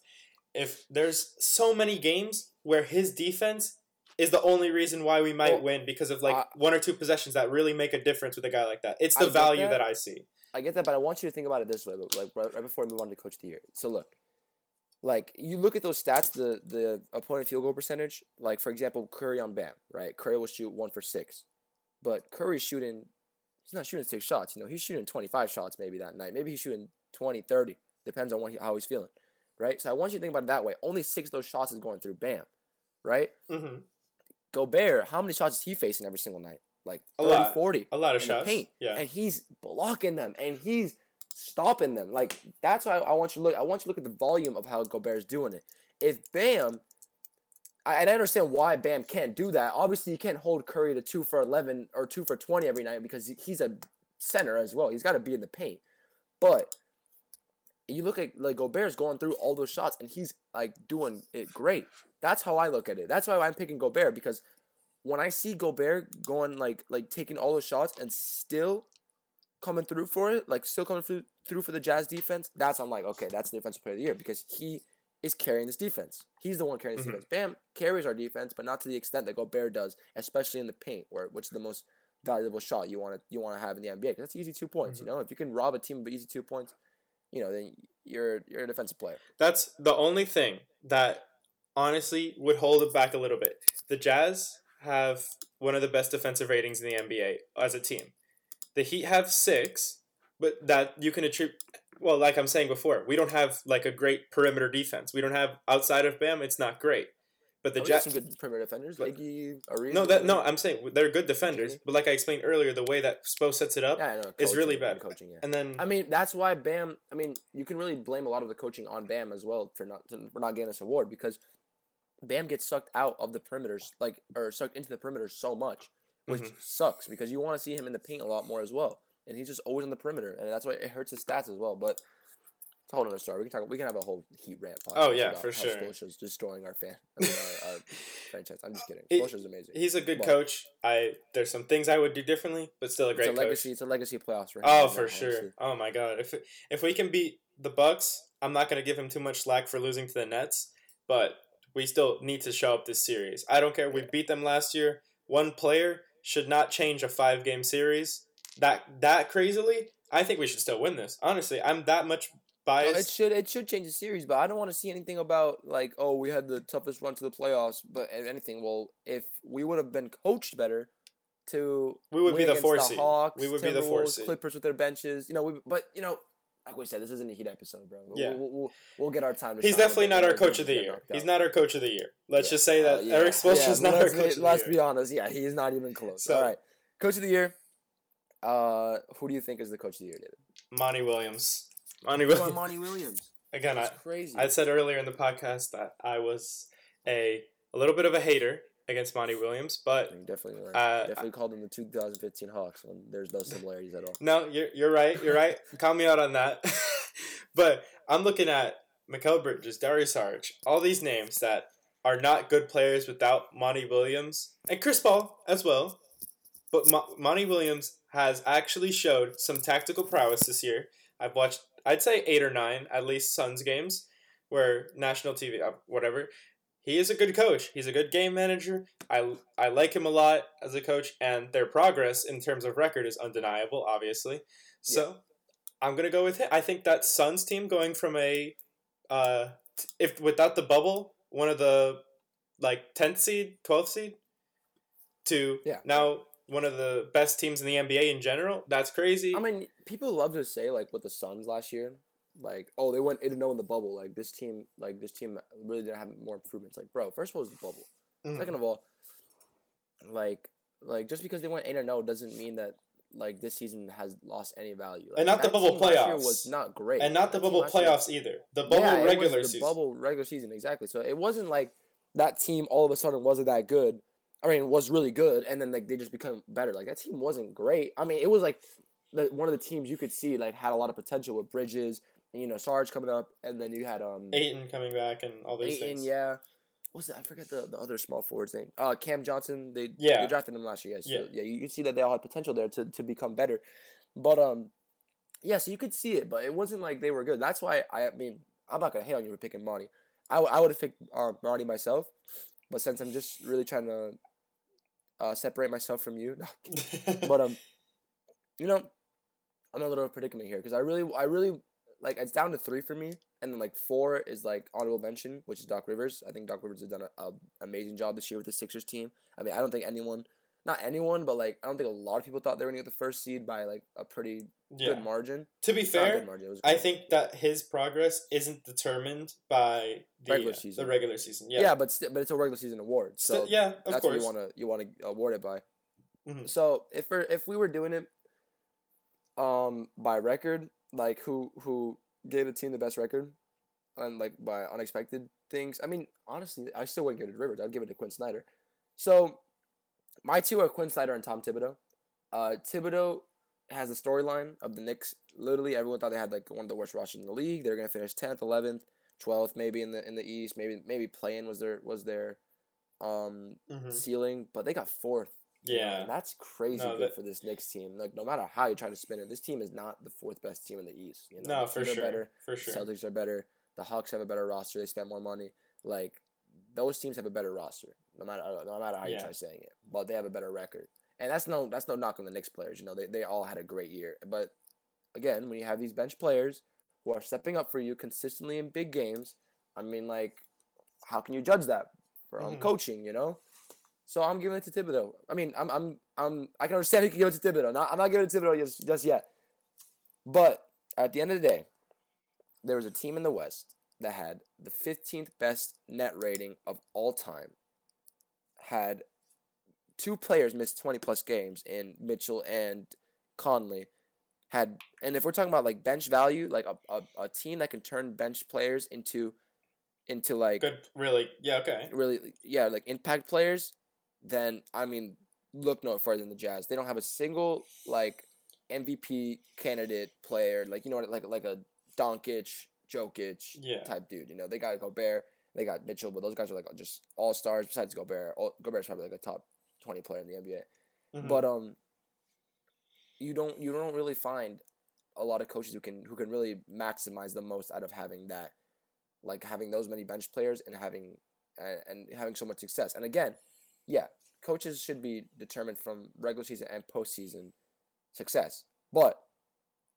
If there's so many games where his defense is the only reason why we might Well, win because of like I- one or two possessions that really make a difference with a guy like that. It's the value that. that. I see. I get that, but I want you to think about it this way, like right, right before we move on to coach of the year. So look, like you look at those stats, the the opponent field goal percentage. Like for example, Curry on Bam, right? Curry will shoot one for six, but Curry's shooting. He's not shooting six shots. You know, he's shooting twenty five shots maybe that night. Maybe he's shooting 20, 30. Depends on what he, how he's feeling, right? So I want you to think about it that way. Only six of those shots is going through Bam, right? hmm Gobert, how many shots is he facing every single night? Like A 30, lot. 40 A lot of in the shots. paint, Yeah. and he's blocking them, and he's stopping them. Like that's why I want you to look. I want you to look at the volume of how Gobert's doing it. If Bam, I, and I understand why Bam can't do that. Obviously, you can't hold Curry to two for eleven or two for twenty every night because he's a center as well. He's got to be in the paint. But you look at like Gobert's going through all those shots, and he's like doing it great. That's how I look at it. That's why I'm picking Gobert because when I see Gobert going like like taking all those shots and still coming through for it, like still coming through through for the Jazz defense, that's I'm like, okay, that's the defensive player of the year because he is carrying this defense. He's the one carrying this Mhm. defense. Bam carries our defense, but not to the extent that Gobert does, especially in the paint, where which is the most valuable shot you want to you want to have in the NBA. that's easy two points. Mhm. You know, if you can rob a team of easy two points, you know, then you're you're a defensive player. That's the only thing that honestly would hold it back a little bit. The Jazz have one of the best defensive ratings in the NBA as a team. The Heat have six, but that you can attribute. Well, like I'm saying before, we don't have like a great perimeter defense. We don't have outside of Bam. It's not great. But the Oh, Jazz. some good perimeter defenders, but- Iggy, Ariza. No, that no. I'm saying they're good defenders, but like I explained earlier, the way that Spo sets it up, yeah, know, it's really bad. coaching. Yeah. and then I mean, that's why Bam. I mean, you can really blame a lot of the coaching on Bam as well for not for not getting this award because Bam gets sucked out of the perimeters, like or sucked into the perimeters so much, which Mhm. sucks because you want to see him in the paint a lot more as well, and he's just always on the perimeter, and that's why it hurts his stats as well. But it's a whole other story. We can talk. We can have a whole heat rant. Oh, yeah, for sure. Scotia's destroying our fan. I mean, our, our (laughs) franchise. I'm just kidding. He- amazing. he's a good But- coach. I there's some things I would do differently, but still a It's great a coach. legacy. It's a legacy playoffs for him. Oh, right for sure. honestly. Oh my god. If if we can beat the Bucks, I'm not gonna give him too much slack for losing to the Nets, but we still need to show up this series. I don't care. We Yeah. beat them last year. One player should not change a five game series. That that crazily, I think we should still win this. Honestly, I'm that much No, it should it should change the series, but I don't want to see anything about like oh we had the toughest run to the playoffs, but if anything. Well, if we would have been coached better, to We would be the four the seed. Hawks, We would be the four seed. Clippers with their benches, you know. We, but you know, like we said, this isn't a heat episode, bro. We'll, Yeah. we'll, we'll, we'll get our time. To He's definitely not our coach of the year. He's not our coach of the year. Let's Yeah. just say that Uh, yeah. Erik Spoelstra is Yeah, not our let's coach be, of the Let's year. be honest. Yeah, he's not even close. So- All right, coach of the year. Uh, who do you think is the coach of the year, David? Monty Williams. Monty Come on, Williams. Monty Williams. (laughs) Again, I, crazy. I said earlier in the podcast that I was a a little bit of a hater against Monty Williams, but You definitely were. Uh, definitely called him the 2015 Hawks when there's no similarities at all. no, you're you're right. You're right. (laughs) Call me out on that. (laughs) but I'm looking at Mikal Bridges, Darius Sarge, all these names that are not good players without Monty Williams and Chris Paul as well. But Mo- Monty Williams has actually showed some tactical prowess this year. I've watched, I'd say eight or nine at least Suns games where national TV, uh, whatever. He is a good coach. He's a good game manager. I, I like him a lot as a coach, and their progress in terms of record is undeniable, obviously. So I'm gonna go with him. I think that Suns team going from a, uh, if without the bubble, one of the like tenth seed, twelfth seed, to Yeah. now one of the best teams in the NBA in general. That's crazy. I mean, people love to say like with the Suns last year, like oh they went eight zero in the bubble. Like this team, like this team really didn't have more improvements. Like bro, first of all, it was the bubble. Mhm. Second of all, like like just because they went eight and no doesn't mean that like this season has lost any value. Like, And not the bubble team last year playoffs. was not great, and not the bubble last year- playoffs either. The bubble Yeah, regular the season. Bubble regular season, exactly. So it wasn't like that team all of a sudden wasn't that good. I mean, was really good, and then like they just become better. Like that team wasn't great. I mean, it was like the one of the teams you could see like had a lot of potential with Bridges, and, you know, Sarge coming up, and then you had um Ayton coming back and all these Ayton, things. yeah. What's that? I forget the, the other small forward's name. Uh, Cam Johnson. They Yeah. they drafted him last year. Yeah, so, Yeah. yeah. You can see that they all had potential there to, to become better, but um, yeah. So you could see it, but it wasn't like they were good. That's why I, I mean I'm not gonna hate on you for picking Monty. I, w- I would have picked uh, Monty myself, but since I'm just really trying to uh, separate myself from you, (laughs) but um, (laughs) you know, I'm in a little predicament here because I really, I really like it's down to three for me, and then like four is like honorable mention, which is Doc Rivers. I think Doc Rivers has done a, a amazing job this year with the Sixers team. I mean, I don't think anyone, not anyone, but like I don't think a lot of people thought they were gonna get the first seed by like a pretty yeah. good margin. To be fair, margin. I think that his progress isn't determined by the Regular season. the regular season. yeah, Yeah. but sti- but it's a regular season award, so Still- yeah, of that's course. what you want to you want to award it by. Mhm. So if we're if we were doing it, um, by record, like who who gave the team the best record, and like by unexpected things. I mean, honestly, I still wouldn't give it to Rivers. I'd give it to Quin Snyder. So, my two are Quin Snyder and Tom Thibodeau. Uh, Thibodeau has the storyline of the Knicks. Literally, everyone thought they had like one of the worst rosters in the league. They're gonna finish tenth, eleventh, twelfth, maybe in the in the East. Maybe maybe playing was their was their um Mhm. ceiling, but they got fourth. Yeah. and that's crazy No, good that- for this Knicks team. Like no matter how you try to spin it, this team is not the fourth best team in the East. You know, No, for sure. better. For sure. Celtics are better. The Hawks have a better roster. They spent more money. Like those teams have a better roster, no matter no matter how you Yeah. try saying it. But they have a better record, and that's no that's no knock on the Knicks players. You know, they they all had a great year. But again, when you have these bench players who are stepping up for you consistently in big games, I mean, like, how can you judge that from Mhm. coaching? You know. So I'm giving it to Thibodeau. I mean, I'm I'm I'm I can understand (laughs) you can give it to Thibodeau. Not, I'm not giving it to Thibodeau just, just yet. But at the end of the day, there was a team in the West that had the 15th best net rating of all time. Had two players miss 20 plus games in Mitchell and Conley. Had and if we're talking about like bench value, like a, a, a team that can turn bench players into into like Good, really. Yeah, okay. really yeah like impact players then i mean look no further than the jazz they don't have a single like mvp candidate player like you know what like like a Doncic, Jokic Yeah. type dude you know they got Gobert they got Mitchell but those guys are like just all stars besides Gobert all, Gobert's probably like a top 20 player in the NBA Mhm. but um you don't you don't really find a lot of coaches who can who can really maximize the most out of having that like having those many bench players and having and, and having so much success and again yeah coaches should be determined from regular season and postseason success but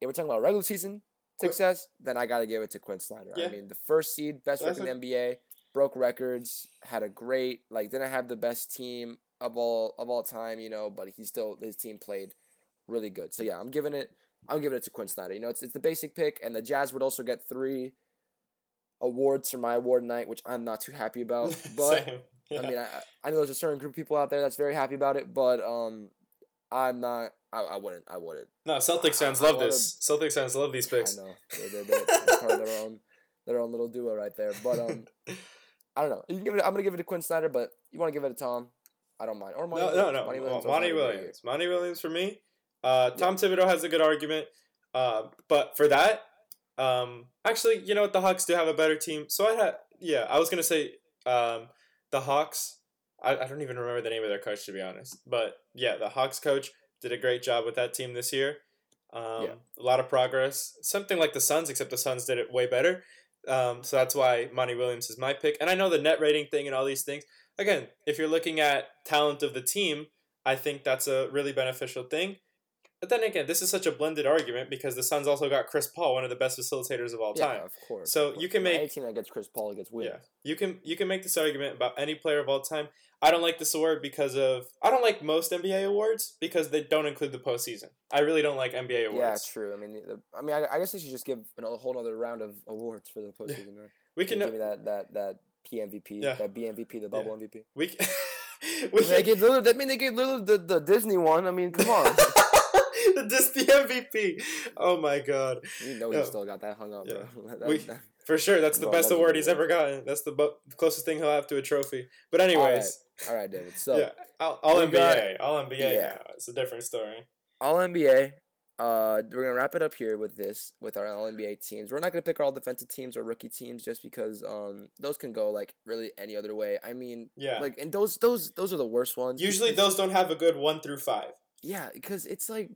if we're talking about regular season success then i gotta give it to quin snyder Yeah. i mean the first seed best That's record in the nba broke records had a great like didn't have the best team of all of all time you know but he still his team played really good so yeah i'm giving it i'm giving it to quin snyder you know it's, it's the basic pick and the jazz would also get three awards for my award night which i'm not too happy about (laughs) but. Yeah. I mean, I, I know there's a certain group of people out there that's very happy about it, but um, I'm not. I, I wouldn't. I wouldn't. no, Celtics fans I love wanna- this. Celtics fans love these picks. I know they're, they're, they're, they're part of their own their own little duo right there. But um, (laughs) I don't know. You can give it. I'm gonna give it to Quin Snyder, but you want to give it to Tom? I don't mind. Or Monty No, no, Williams. no. Monty Monty Williams. Williams. a great year. Williams. Monty Williams for me. Uh, Tom Thibodeau has a good argument. Uh, but for that, um, actually, you know what? The Hawks do have a better team. So I had, yeah, I was gonna say, um, the Hawks. I, I don't even remember the name of their coach to be honest. But yeah, the Hawks coach did a great job with that team this year. Um, Yeah. A lot of progress. Something like the Suns, except the Suns did it way better. Um, so that's why Monty Williams is my pick. And I know the net rating thing and all these things. Again, if you're looking at talent of the team, I think that's a really beneficial thing. But then again, this is such a blended argument because the Suns also got Chris Paul, one of the best facilitators of all time. Yeah, of course. So of you can make- any team that gets Chris Paul gets wins. Yeah, you can you can make this argument about any player of all time. I don't like this award because of I don't like most NBA awards because they don't include the postseason. I really don't like NBA awards. Yeah, true. I mean, the, I mean, I, I guess they should just give a whole other round of awards for the (laughs) postseason. Right? we Give can me that that that PMVP, Yeah. that BMVP, the bubble MVP. we can, (laughs) I (laughs) we mean, they can, gave Lillard. That mean they gave Lillard the, the Disney one. I mean, come on. (laughs) the MVP. Oh my god, you know he still got that hung up, Yeah. bro. (laughs) That- We- that- for sure that's the best award he's ever gotten. That's the bu- closest thing he'll have to a trophy. But anyways, All right, David. (laughs) So yeah, all, all NBA, got- all NBA. yeah. now. It's a different story. All NBA. Uh, we're gonna wrap it up here with this with our All NBA teams. We're not gonna pick our all defensive teams or rookie teams just because um those can go like really any other way. I mean, Yeah. like and those those those are the worst ones. Usually those don't have a good one through five. Yeah, because it's like,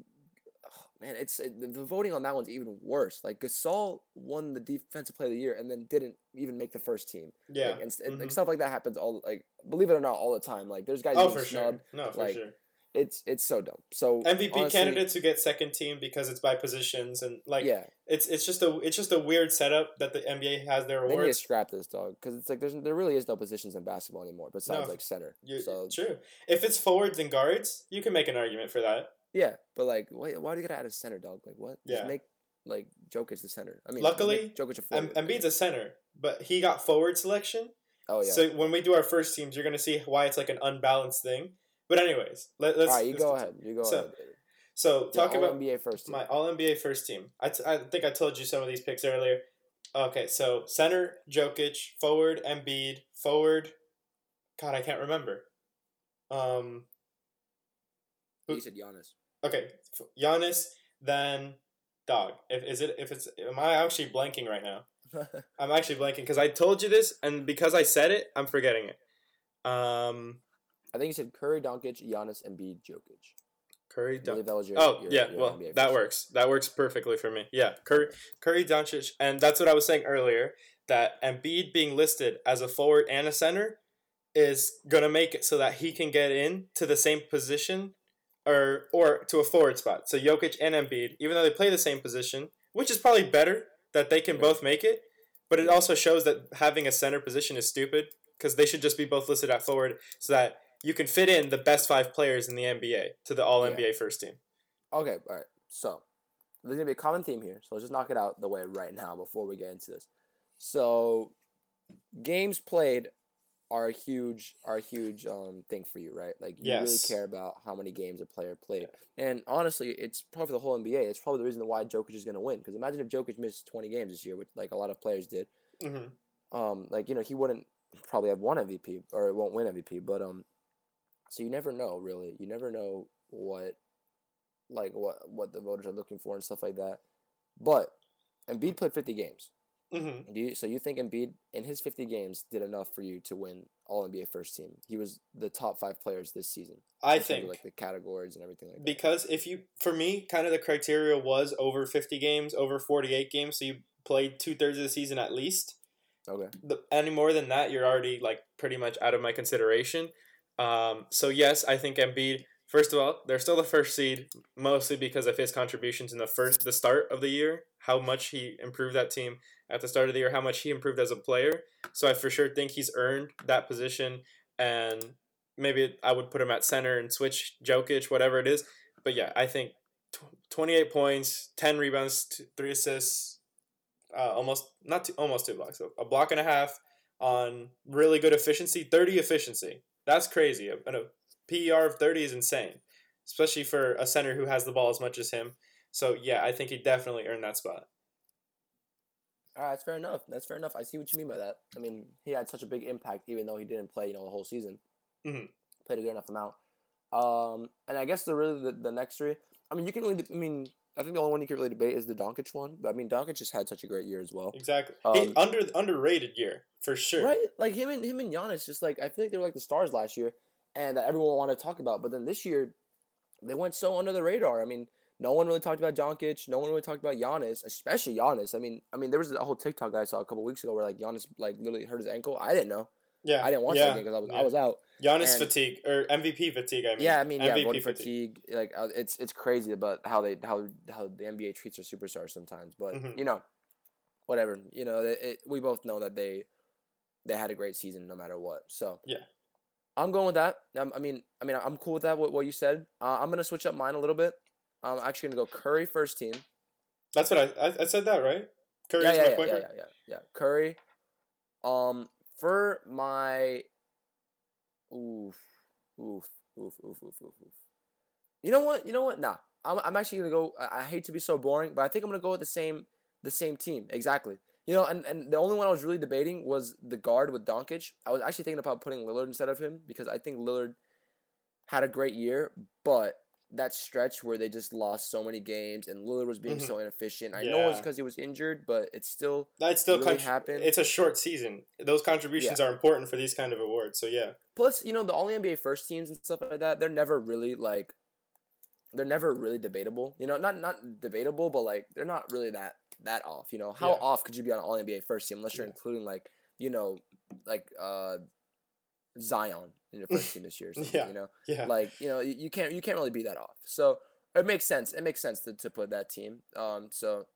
man, it's it, the- voting on that one's even worse. Like Gasol won the defensive player of the year and then didn't even make the first team. Yeah. Like, and, mhm. like stuff like that happens all like believe it or not all the time. Like there's guys Oh, for sure. No, for like, sure. It's it's so dumb. So MVP honestly, candidates who get second team because it's by positions and like yeah, it's it's just a it's just a weird setup that the NBA has their they need to awards. scrap this dog because it's like there's there really is no positions in basketball anymore besides No. like center. You, so true. If it's forwards and guards, you can make an argument for that. Yeah, but like why why do you gotta add a center dog? Like what? Yeah. Just make like Jokic the center. I mean, Luckily, Jokic a forward. Embiid's a center, but he got forward selection. oh yeah. So when we do our first teams, you're gonna see why it's like an unbalanced thing. But anyways, let, let's. all right, you go continue. ahead. You go So, ahead. David. So talk all about NBA first team. my All NBA first team. I, t- I think I told you some of these picks earlier. Okay, so center Jokic, forward Embiid, forward. God, I can't remember. Um. You said Giannis. Okay, Giannis, then dog. If is it if it's am I actually blanking right now? (laughs) I'm actually blanking because I told you this, and because I said it, I'm forgetting it. Um, I think you said Curry, Doncic, Giannis, and Embiid, Jokic. Curry, I Don- that was your. Oh your- yeah, your well NBA that works. That works perfectly for me. Yeah, Curry, Curry, Doncic, and that's what I was saying earlier. that Embiid being listed as a forward and a center is gonna make it so that he can get in to the same position or or to a forward spot. So Jokic and Embiid, even though they play the same position, which is probably better that they can both make it, but it also shows that having a center position is stupid because they should just be both listed at forward so that you can fit in the best five players in the NBA to the All NBA first team. Okay, all right. So there's gonna be a common theme here. So let's just knock it out the way right now before we get into this. So games played are a huge are a huge um thing for you, right? Like you Yes. really care about how many games a player played. And honestly, it's probably the whole NBA. It's probably the reason why Jokic is gonna win. Because imagine if Jokic missed 20 games this year, which like a lot of players did. Mm-hmm. Um, like you know he wouldn't probably have one MVP or won't win MVP, but um, so you never know really. You never know what like what what the voters are looking for and stuff like that. But Embiid played 50 games. Mm-hmm. Do you, so you think Embiid in his 50 games did enough for you to win All NBA first team? He was the top five players this season. I in terms of, think like the categories and everything like that. because if you for me kind of the criteria was over 50 games over 48 games so you played two-thirds of the season at least Okay. the, any more than that you're already like pretty much out of my consideration um, so yes i think Embiid first of all they're still the first seed mostly because of his contributions in the first the start of the year how much he improved that team at the start of the year how much he improved as a player so i for sure think he's earned that position and maybe I would put him at center and switch Jokic, whatever it is. But yeah, I think tw- 28 points, 10 rebounds, t- three assists, uh, almost not two, almost two blocks, so a block and a half on really good efficiency, 30 efficiency. That's crazy. A, a PER of 30 is insane, especially for a center who has the ball as much as him. So yeah, I think he definitely earned that spot. All right, that's fair enough. That's fair enough. I see what you mean by that. I mean, he had such a big impact, even though he didn't play, you know, the whole season. Mhm. Played a good enough amount. Um, and I guess the really the, the next three. I mean, you can really. I mean, I think the only one you can really debate is the Doncic one. But I mean, Doncic just had such a great year as well. Exactly. he, Um, under underrated year for sure. Right? Like him and him and Giannis, just like I feel like they were like the stars last year, and that everyone wanted to talk about. But then this year, they went so under the radar. I mean, no one really talked about Doncic. No one really talked about Giannis, especially Giannis. I mean, I mean, there was a whole TikTok that I saw a couple weeks ago where like Giannis like literally hurt his ankle. I didn't know. Yeah. I didn't watch yeah. that game because I was yeah. I was out. Giannis And- fatigue or MVP fatigue. I mean, Yeah, I mean, yeah, MVP voting fatigue. Like uh, it's it's crazy about how they how how the NBA treats their superstars sometimes. But Mhm. you know, whatever. You know, it, it, we both know that they they had a great season no matter what. So Yeah. I'm going with that. I mean, I mean, I'm cool with that. What, what you said. Uh, I'm gonna switch up mine a little bit. I'm actually gonna go Curry first team. That's what I, I I said that right. Curry's yeah, yeah, my yeah, yeah, yeah, yeah, yeah. Curry. Um, for my, oof, oof, oof, oof, oof, oof, oof. You know what? You know what? Nah, I'm, I'm actually gonna go. I, I hate to be so boring, but I think I'm gonna go with the same, the same team exactly. You know, and, and the only one I was really debating was the guard with Doncic. I was actually thinking about putting Lillard instead of him because I think Lillard had a great year, but that stretch where they just lost so many games and Lillard was being Mhm. so inefficient. I know it's because he was injured, but it's still That still really contr- happened. It's a short season. Those contributions are important for these kind of awards. So yeah, plus you know the all NBA first teams and stuff like that. They're never really like, they're never really debatable. You know, not not debatable, but like they're not really that that off. You know, how Yeah. off could you be on all NBA first team unless you're Yeah. including like you know, like uh, Zion in your (laughs) first team this year. Yeah. You know, yeah. like you know you, you can't you can't really be that off. So it makes sense. It makes sense to, to put that team. Um. So.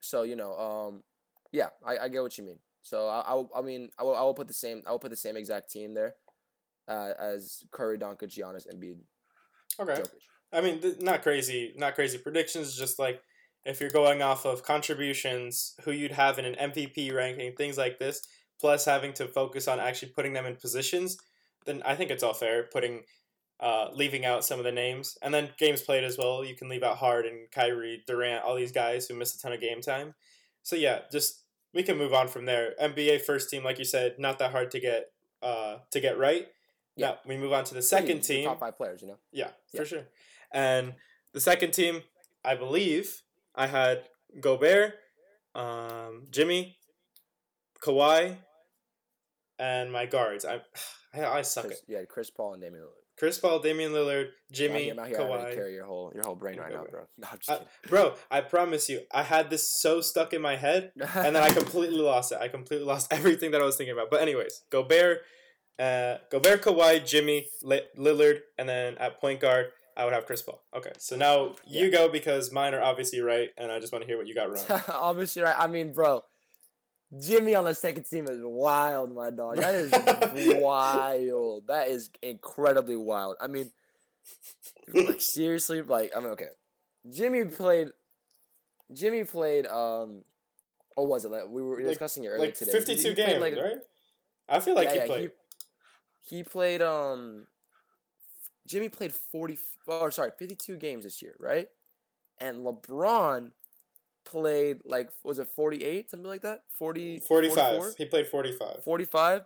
So you know. Um. Yeah, I, I get what you mean. So I, I, I mean I will, I will put the same I will put the same exact team there, uh, as Curry, Doncic, Giannis, Embiid, okay. Jokic. I mean, th- not crazy, not crazy predictions. Just like if you're going off of contributions, who you'd have in an MVP ranking, things like this, plus having to focus on actually putting them in positions, then I think it's all fair. Putting, uh, leaving out some of the names, and then games played as well. You can leave out Harden, Kyrie, Durant, all these guys who missed a ton of game time. So yeah, just we can move on from there. NBA first team, like you said, not that hard to get, uh, to get right. Yeah. Now we move on to the second team. top five players. You know. Yeah, Yeah. for sure. And the second team, I believe, I had Gobert, um, Jimmy, Kawhi, and my guards. I (sighs) I, I suck Chris, at yeah, Chris Paul and Damian Lillard. Chris Paul, Damian Lillard, Jimmy, I'm out here, I'm out here Kawhi. to carry your whole your whole brain right now, bro. (laughs) No, I'm just I, kidding. bro, I promise you, I had this so stuck in my head, (laughs) and then I completely lost it. I completely lost (laughs) everything that I was thinking about. But anyways, Gobert, uh, Gobert, Kawhi, Jimmy, Lillard, and then at point guard, I would have Chris Paul. Okay, so now you Yeah. go because mine are obviously right, and I just want to hear what you got wrong. Obviously, right. I mean, bro, Jimmy on the second team is wild, my dog. That is (laughs) wild. That is incredibly wild. I mean, like seriously, like I mean, okay. Jimmy played. Jimmy played. Um, or was it? Like, we were Like- discussing it earlier like today. fifty-two He games, like- right? I feel like yeah, he yeah, played. He, he played. Um, Jimmy played forty. Or sorry, fifty-two games this year, right? And LeBron played like was it forty-eight, something like that? 40, 45. 44? He played 45. 45.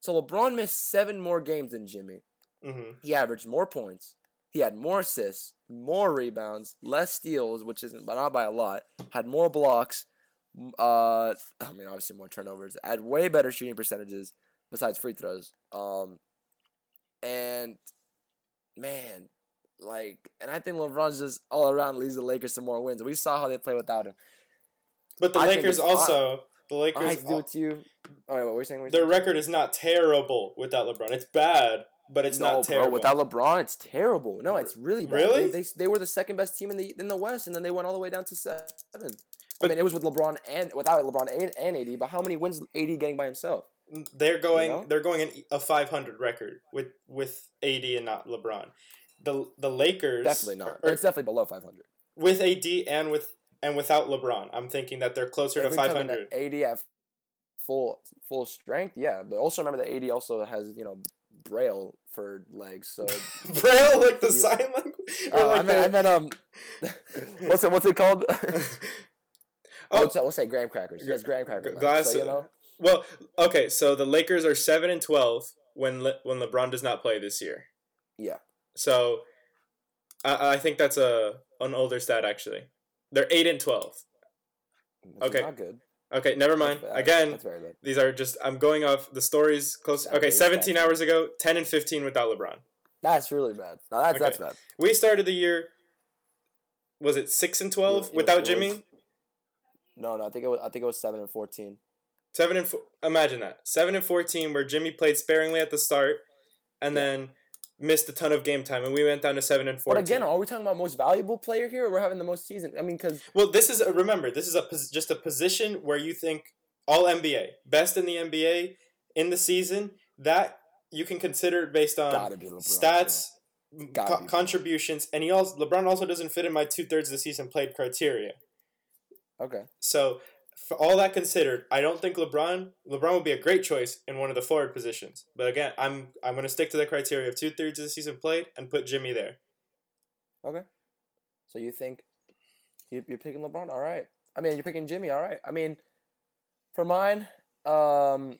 So LeBron missed seven more games than Jimmy. Mm-hmm. He averaged more points. He had more assists, more rebounds, less steals, which isn't but not by a lot. Had more blocks. Uh, I mean, obviously more turnovers. Had way better shooting percentages besides free throws. Um, and man, like, and I think LeBron's just all around leads the Lakers to more wins. We saw how they play without him. But the I Lakers also, the Lakers, to do it to you. All right, what were you saying? Were you their saying? record is not terrible without LeBron. It's bad, but it's no, not terrible. bro. Without LeBron, it's terrible. No, it's really bad. Really? They, they, they were the second best team in the in the West, and then they went all the way down to seven. I mean, it was with LeBron and without LeBron and, and AD. But how many wins AD getting by himself? they're going, know? they're going in a 500 record with with AD and not LeBron. The the Lakers Definitely not. are- it's definitely below 500. with AD and with and without LeBron. I'm thinking that they're closer If to 500. AD at full full strength, yeah. But also remember that AD also has you know braille for legs. So (laughs) Braille, like the sign language. (laughs) Or uh, I like meant I the- meant um, (laughs) what's it what's it called? oh, oh, let's, let's say graham crackers. Has graham crackers. glass- So, you know. well, okay. So the Lakers are seven and 12 when Le- when LeBron does not play this year. Yeah. So, I, I think that's a an older stat actually. They're eight and 12. which is Okay. Not good. Okay, never mind. bad. Again, That's very bad. these are just I'm going off the stories close. Bad Okay, 17 stats. hours ago, 10 and 15 without LeBron. That's really bad. No, that's Okay. that's bad. We started the year. Was it six and 12 It- it without was- Jimmy? No, no, I think it was I think it was seven and fourteen. Seven and four, imagine that seven and fourteen, where Jimmy played sparingly at the start, and Yeah. then missed a ton of game time, and we went down to seven and four. But again, are we talking about most valuable player here? Or we're having the most season. I mean, because well, this is a, remember this is a just a position where you think all NBA, best in the NBA in the season. That you can consider based on LeBron. stats, co- contributions, and he also LeBron also doesn't fit in my two thirds of the season played criteria. Okay. So, for all that considered, I don't think LeBron LeBron would be a great choice in one of the forward positions. But again, I'm I'm going to stick to the criteria of two thirds of the season played and put Jimmy there. Okay. So you think you, you're picking LeBron? All right. I mean, you're picking Jimmy. All right. I mean, for mine, um,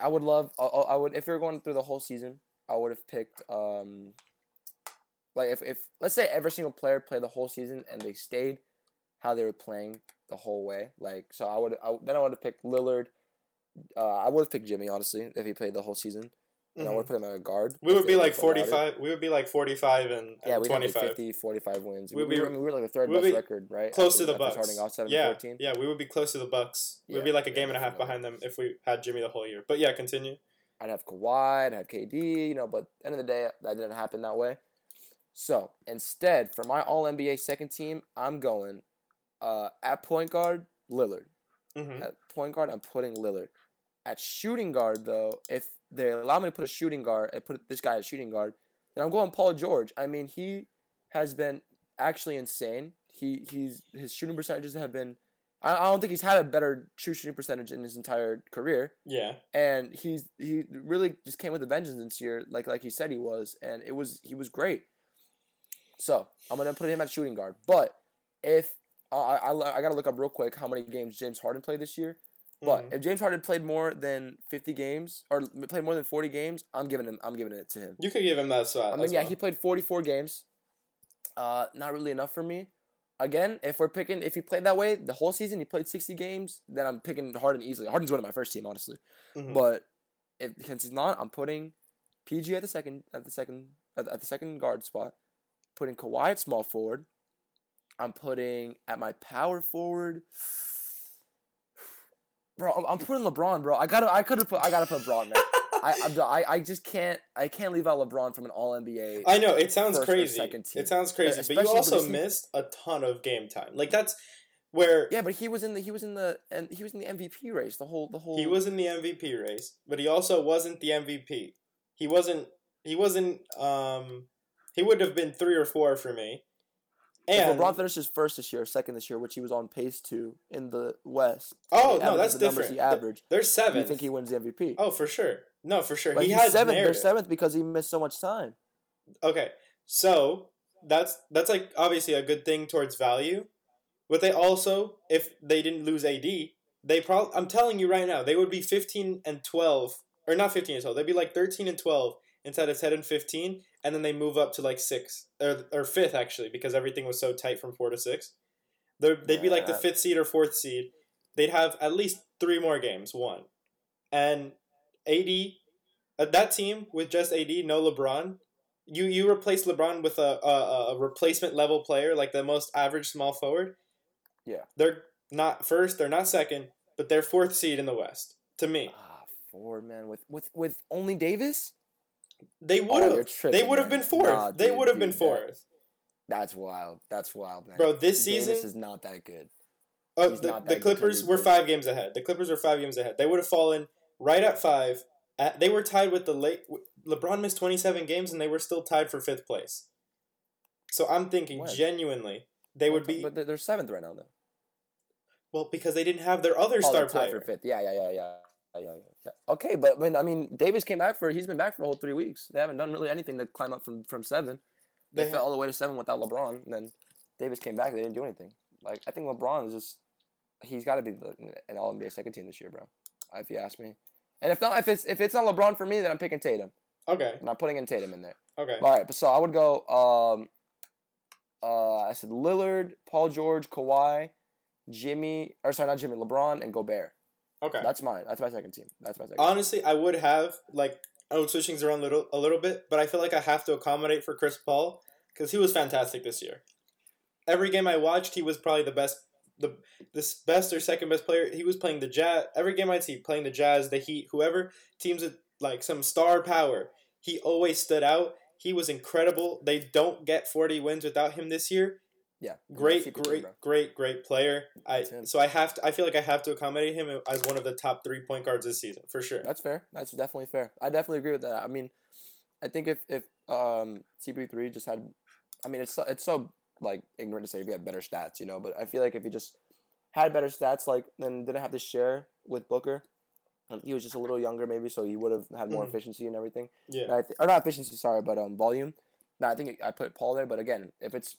I would love. I, would if were going through the whole season, I would have picked um, like if if let's say every single player played the whole season and they stayed how they were playing the whole way. Like so, I would I, then I would have picked Lillard. Uh, I would have picked Jimmy honestly if he played the whole season, and I would Mhm. have put him at a guard. We would be like was allowed 45 we would be like 45 and, and Yeah, we had like 25. 50, 45 wins. We'd We, we, be- were, I mean, we were like the third best be record, right? Close after- to the Bucks. Starting off 7 yeah, 14. yeah, we would be close to the Bucks. Yeah, we'd be like a yeah, game and a half behind them if we had Jimmy the whole year. But yeah, continue. I'd have Kawhi, I'd have KD, you know, but end of the day, that didn't happen that way. So instead, for my All NBA second team, I'm going uh, at point guard, Lillard. hmm At point guard, I'm putting Lillard. At shooting guard, though, if they allow me to put a shooting guard and put this guy at shooting guard, then I'm going Paul George. I mean, he has been actually insane. He he's his shooting percentages have been. I, I don't think he's had a better true shooting percentage in his entire career Yeah. and he's he really just came with a vengeance this year, like like he said he was, and it was he was great. So I'm gonna put him at shooting guard. But if I I, I gotta look up real quick how many games James Harden played this year. But Mhm. if James Harden played more than 50 games or played more than 40 games, I'm giving him I'm giving it to him. you could give him that spot. I mean, yeah, well. he played 44 games. Uh, not really enough for me. Again, if we're picking, if he played that way the whole season, he played 60 games, then I'm picking Harden easily. Harden's one of my first team, honestly. Mhm. But if since he's not, I'm putting PG at the second at the second at, at the second guard spot, putting Kawhi at small forward. I'm putting at my power forward. (sighs) Bro, I'm- putting LeBron, bro. I gotta, I could have put, I gotta put LeBron, man. I, I, I just can't, I can't leave out LeBron from an All NBA. I know it sounds crazy. It sounds crazy, but you also missed a ton of game time. Like that's where Yeah, but he was in the, he was in the, and he was in the MVP race. The whole, the whole. he was in the MVP race, but he also wasn't the MVP. He wasn't. He wasn't. Um, he would have been three or four for me. If And LeBron finishes first this year, second this year, which he was on pace to in the West. oh no, that's the numbers different. He Th- averaged. They're seventh. you think he wins the MVP? Oh, for sure. No, for sure. But he has had seventh. They're seventh because he missed so much time. Okay, so that's that's like obviously a good thing towards value, but they also, if they didn't lose AD, they probably I'm telling you right now, they would be fifteen and twelve, or not fifteen and twelve. They'd be like thirteen and twelve instead of ten and fifteen, and then they move up to like six or or fifth actually because everything was so tight from four to six. They're, they'd be like the fifth seed or fourth seed. They'd have at least three more games won, and AD uh, that team with just AD, no LeBron, you you replace LeBron with a, a a replacement level player like the most average small forward. Yeah. they're not first, they're not second, but they're fourth seed in the West. To me, Ah, Ford man with with with only Davis. They Oh, would you're have. they would have been fourth. Nah, they would have been fourth. That's wild. That's wild, man. Bro, this Davis season, is not that good. uh, the, the Clippers were five games ahead. The Clippers were five games ahead. They would have fallen right at five. At, they were tied with the late. LeBron missed twenty seven games, and they were still tied for fifth place. So I'm thinking genuinely they would be But they're, seventh right now, though. well because they didn't have their other Oh, star player. for fifth. Yeah, yeah, yeah, yeah. Yeah, yeah. Okay, but when I mean Davis came back for he's been back for a whole three weeks. They haven't done really anything to climb up from from seven. They, They fell all the way to seven without LeBron. And then Davis came back. They didn't do anything. Like I think LeBron is just he's got to be the, an All NBA second team this year, bro. If you ask me. And if not, if it's if it's not LeBron for me, then I'm picking Tatum. Okay. I'm not putting in Tatum in there. Okay. All right, but so I would go. Um, uh, I said Lillard, Paul George, Kawhi, Jimmy, or sorry, not Jimmy, LeBron, and Gobert. Okay. That's mine. That's my second team. That's my second. Honestly, I would have like I would switch things around a little a little bit, but I feel like I have to accommodate for Chris Paul because he was fantastic this year. Every game I watched, he was probably the best, the this best or second best player. He was playing the Jazz. Every game I'd see playing the Jazz, the Heat, whoever teams with like some star power. He always stood out. He was incredible. They don't get forty wins without him this year. Yeah. Great, team, great, great, great player. I him. so I have to. I feel like I have to accommodate him as one of the top three point guards this season for sure. That's fair. That's definitely fair. I definitely agree with that. I mean, I think if if um CP3 just had, I mean, it's so, it's so like ignorant to say if he had better stats, you know. But I feel like if he just had better stats, like then didn't have to share with Booker, he was just a little younger maybe, so he would have had more Mhm. efficiency and everything. Yeah. And th- or not efficiency, sorry, but um volume. No, I think I put Paul there. But again, if it's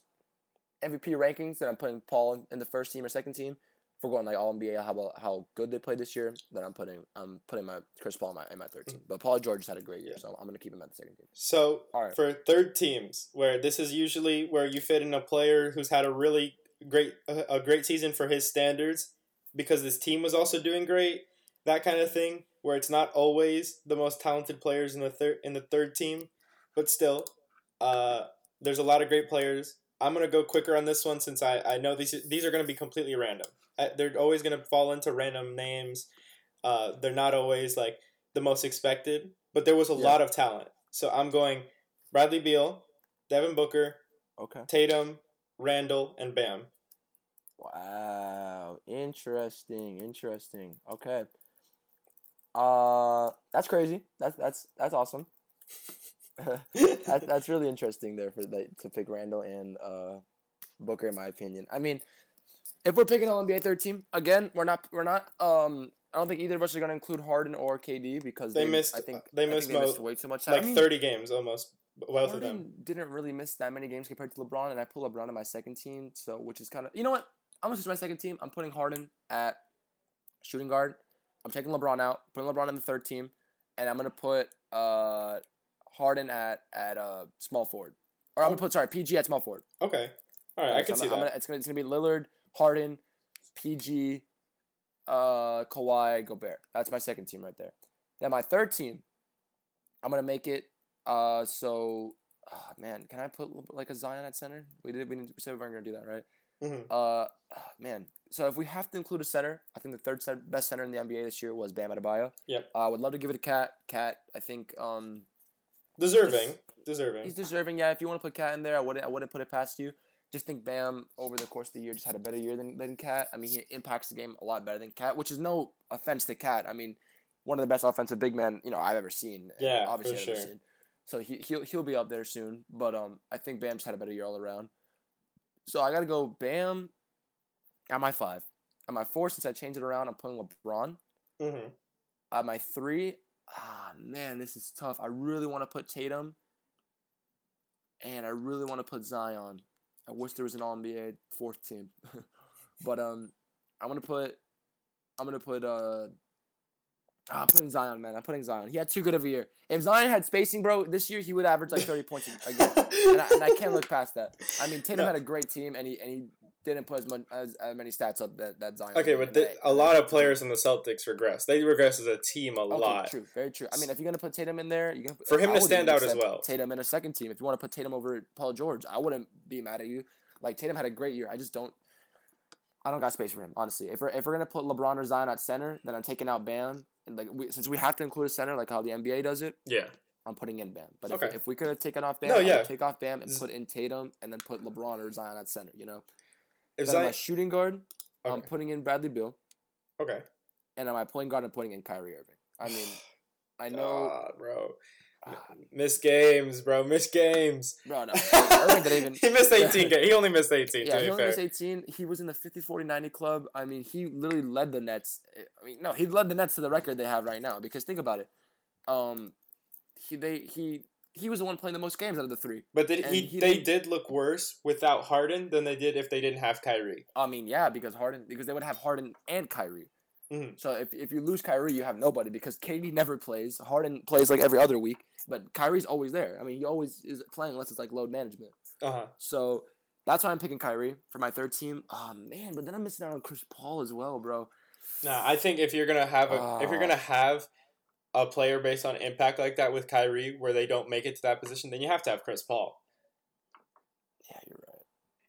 MVP rankings, then I'm putting Paul in, the first team or second team. If we're going like All NBA, how about how good they played this year? Then I'm putting I'm putting my Chris Paul in my in my third team. But Paul George has had a great year, so I'm gonna keep him at the second team. So All right. for third teams, where this is usually where you fit in a player who's had a really great a a great season for his standards, because this team was also doing great, that kind of thing. Where it's not always the most talented players in the third in the third team, but still, uh, there's a lot of great players. I'm gonna go quicker on this one since I, I know these these are gonna be completely random. Uh, They're always gonna fall into random names. Uh, they're not always like the most expected, but there was a Yeah. lot of talent. So I'm going Bradley Beal, Devin Booker, Okay. Tatum, Randle, and Bam. Wow. Interesting. Interesting. Okay. Uh, that's crazy. That's that's that's awesome. That, that's really interesting there for the, to pick Randle and uh, Booker in my opinion. I mean, if we're picking All NBA third team again, we're not we're not. Um, I don't think either of us are gonna include Harden or KD because They missed- I think they I think missed they missed way too much time. Like I mean, 30 games almost, both of them. Harden didn't really miss that many games compared to LeBron, and I pull LeBron in my second team, so which is kind of you know what I'm gonna switch my second team. I'm putting Harden at shooting guard. I'm taking LeBron out, putting LeBron in the third team, and I'm gonna put uh Harden at at uh small forward, or I'm gonna put sorry PG at small forward. Okay. All right, I can so see I'm, I'm. Gonna, it's gonna it's gonna be Lillard, Harden, PG, uh Kawhi, Gobert. That's my second team right there. Then my third team, I'm gonna make it Uh, so, ah, man, can I put like a Zion at center? We did. We, didn't, we said we weren't gonna do that, right? Mhm. Uh, ah, man. So if we have to include a center, I think the third best center in the NBA this year was Bam Adebayo. Yep. Uh, I would love to give it a KAT. KAT, I think um Deserving. Deserving. he's deserving. Yeah, if you want to put KAT in there, I wouldn't. I wouldn't put it past you. Just think Bam over the course of the year just had a better year than than KAT. I mean, he impacts the game a lot better than KAT, which is no offense to KAT. I mean, one of the best offensive big men you know I've ever seen. Yeah, for obviously I've sure. seen. So he he'll he'll be up there soon. But um, I think Bam's had a better year all around. So I gotta go Bam. At my five, at my four, since I changed it around, I'm putting LeBron. hmm At my three, ah man, this is tough. I really want to put Tatum, and I really want to put Zion. I wish there was an All NBA fourth team, (laughs) but um, I'm gonna put, I'm gonna put uh, ah, I'm putting Zion, man. I'm putting Zion. He had too good of a year. If Zion had spacing, bro, this year he would average like 30 points a game, and I, and I can't look past that. I mean, Tatum No. had a great team, and he and he didn't put as much as, as many stats up that that Zion. Okay, but the, a lot of players in the Celtics regress. They regress as a team a Okay, lot. true, very true. I mean, if you're gonna put Tatum in there, you can For him I to stand out as well. Tatum in a second team. If you want to put Tatum over Paul George, I wouldn't be mad at you. Like Tatum had a great year. I just don't. I don't got space for him, honestly. If we're if we're gonna put LeBron or Zion at center, then I'm taking out Bam. And like we, since we have to include a center, like how the NBA does it, Yeah. I'm putting in Bam. But Okay. if, if we could have taken off Bam, No, yeah. take off Bam and put in Tatum, and then put LeBron or Zion at center. You know. Then on my shooting guard, I'm putting in Bradley Beal, okay. and on my point guard, I'm putting in Kyrie Irving. I (sighs) mean, I know. Bro. ah, Miss games, bro. Miss games. Bro, no. (laughs) Irving didn't even. he missed 18 games. He only missed 18, Yeah, he only fair. was 18. He was in the 50 40 90 club. I mean, he literally led the Nets. I mean, no, he led the Nets to the record they have right now because think about it. Um he they he he was the one playing the most games out of the three. But did he, he they didn't- look worse without Harden than they did if they didn't have Kyrie. I mean, yeah, because Harden because they would have Harden and Kyrie. Mhm. So if, if you lose Kyrie, you have nobody because KD never plays. Harden plays like every other week, but Kyrie's always there. I mean, he always is playing unless it's like load management. Uh-huh. So that's why I'm picking Kyrie for my third team. Oh man, but then I'm missing out on Chris Paul as well, bro. Nah, I think if you're gonna have a if you're Ah. gonna have a player based on impact like that with Kyrie, where they don't make it to that position, then you have to have Chris Paul. Yeah, you're right.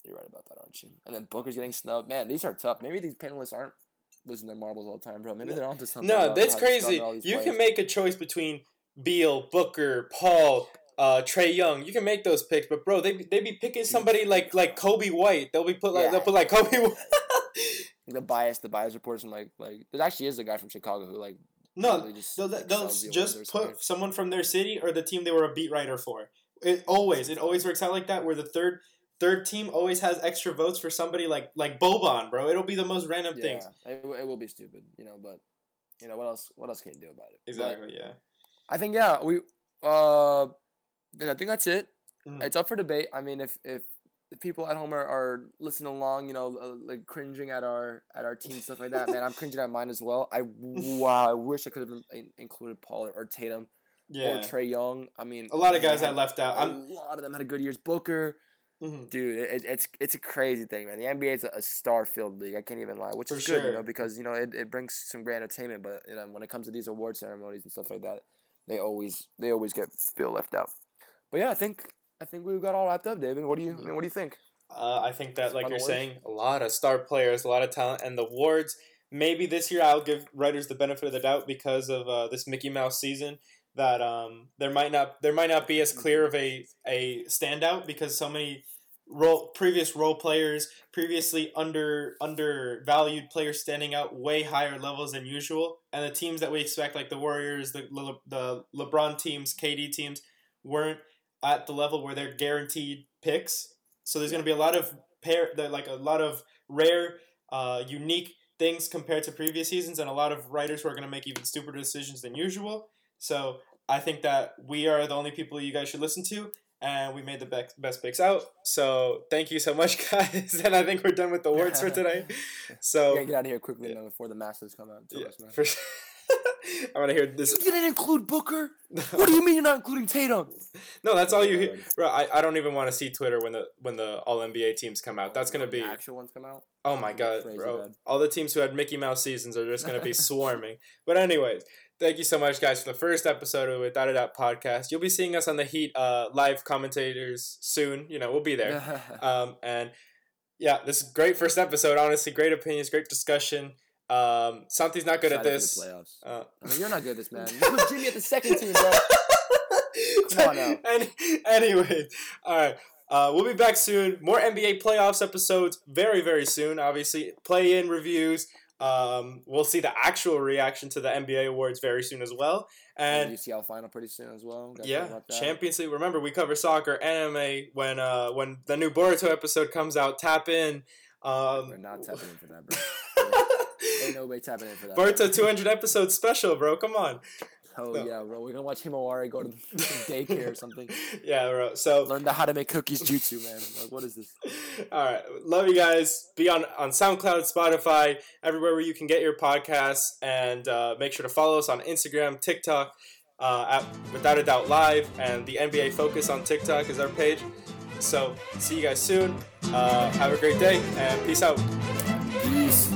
You're right about that, aren't you? And then Booker's getting snubbed. Man, these are tough. Maybe these panelists aren't losing their marbles all the time, bro. Maybe they're onto something. No, that's how to snub crazy. You can make a choice between Beal, Booker, Paul, uh, Trae Young. You can make those picks, but bro, they be- they be picking somebody like like Coby White. They'll be put like Yeah. they'll put like Coby. White. (laughs) the bias, the bias reports from like like there actually is a guy from Chicago who like no, just they'll, like, they'll just put something. someone from their city or the team they were a beat writer for. It always it always works out like that, where the third third team always has extra votes for somebody like like Boban, bro. It'll be the most random yeah, things. it, it will be stupid, you know. But you know what else? What else can you do about it? But Exactly. Yeah. I think yeah, we uh, I think that's it. Mhm. It's up for debate. I mean, if if the people at home are, are listening along, you know, uh, like cringing at our at our team stuff like that, man, I'm cringing at mine as well. I (laughs) wow, I wish I could have in- included Paul or, or Tatum Yeah. or Trae Young. I mean, A lot of guys had- that left out. A I'm. lot of them had a good years. Booker, mhm. dude, it, it's it's a crazy thing, man. The NBA is a, a star-filled league. I can't even lie, which For is good, you know, because you know it, it brings some great entertainment. But you know, when it comes to these award ceremonies and stuff like that, they always they always get feel left out. But yeah, I think I think we've got all wrapped up, David. What do you what do you think? Uh, I think that, like you're words? saying, a lot of star players, a lot of talent, and the awards. Maybe this year I'll give writers the benefit of the doubt because of uh, this Mickey Mouse season. That um, there might not there might not be as clear of a a standout because so many role previous role players, previously under undervalued players, standing out way higher levels than usual, and the teams that we expect, like the Warriors, the Le- the LeBron teams, KD teams, weren't at the level where they're guaranteed picks. So there's going to be a lot of pair, the- like a lot of rare, uh, unique things compared to previous seasons, and a lot of writers who are going to make even stupider decisions than usual. So I think that we are the only people you guys should listen to, and we made the best best picks out. So thank you so much, (laughs) guys, and I think we're done with the awards for today. (laughs) So get out of here quickly yeah. man, before the masses come out. To yeah, us, man. for (laughs) I want to hear this. You didn't include Booker. What do you mean you're not including Tatum? no, that's all you hear, bro. I, I don't even want to see Twitter when the when the All NBA teams come out. That's gonna be actual ones come out. Oh my god, bro! bad. All the teams who had Mickey Mouse seasons are just gonna be (laughs) swarming. But anyways, Thank you so much, guys, for the first episode of Without a Doubt podcast. You'll be seeing us on the Heat uh, live commentators soon. You know, we'll be there. (laughs) um, and yeah, this is great first episode. Honestly, great opinions, great discussion. Um, Santi's not good at this. the playoffs. Uh, I mean, you're not good at this, man. (laughs) You put Jimmy at the second team, bro. (laughs) Come on now. Any, anyway, all right. Uh, we'll be back soon. More NBA playoffs episodes very, very soon. Obviously, play in reviews. Um, we'll see the actual reaction to the NBA awards very soon as well. And And UCL final pretty soon as well. Gotta yeah. Champions League. Remember, we cover soccer, anime. When uh, when the new Boruto episode comes out, tap in. Um, We're not tapping in for that, bro. Ain't no way tapping in for that. Boruto 200 episode special, bro. Come on. Oh No. yeah, bro. We're gonna watch Himawari go to (laughs) daycare or something. (laughs) Yeah, bro. So Learn the how to make cookies jutsu, man. Like, what is this? (laughs) All right. Love you guys. Be on, on SoundCloud, Spotify, everywhere where you can get your podcasts. And uh, make sure to follow us on Instagram, TikTok, uh, at Without a Doubt Live. And the NBA Focus on TikTok is our page. So see you guys soon. Uh, have a great day and peace out. Peace.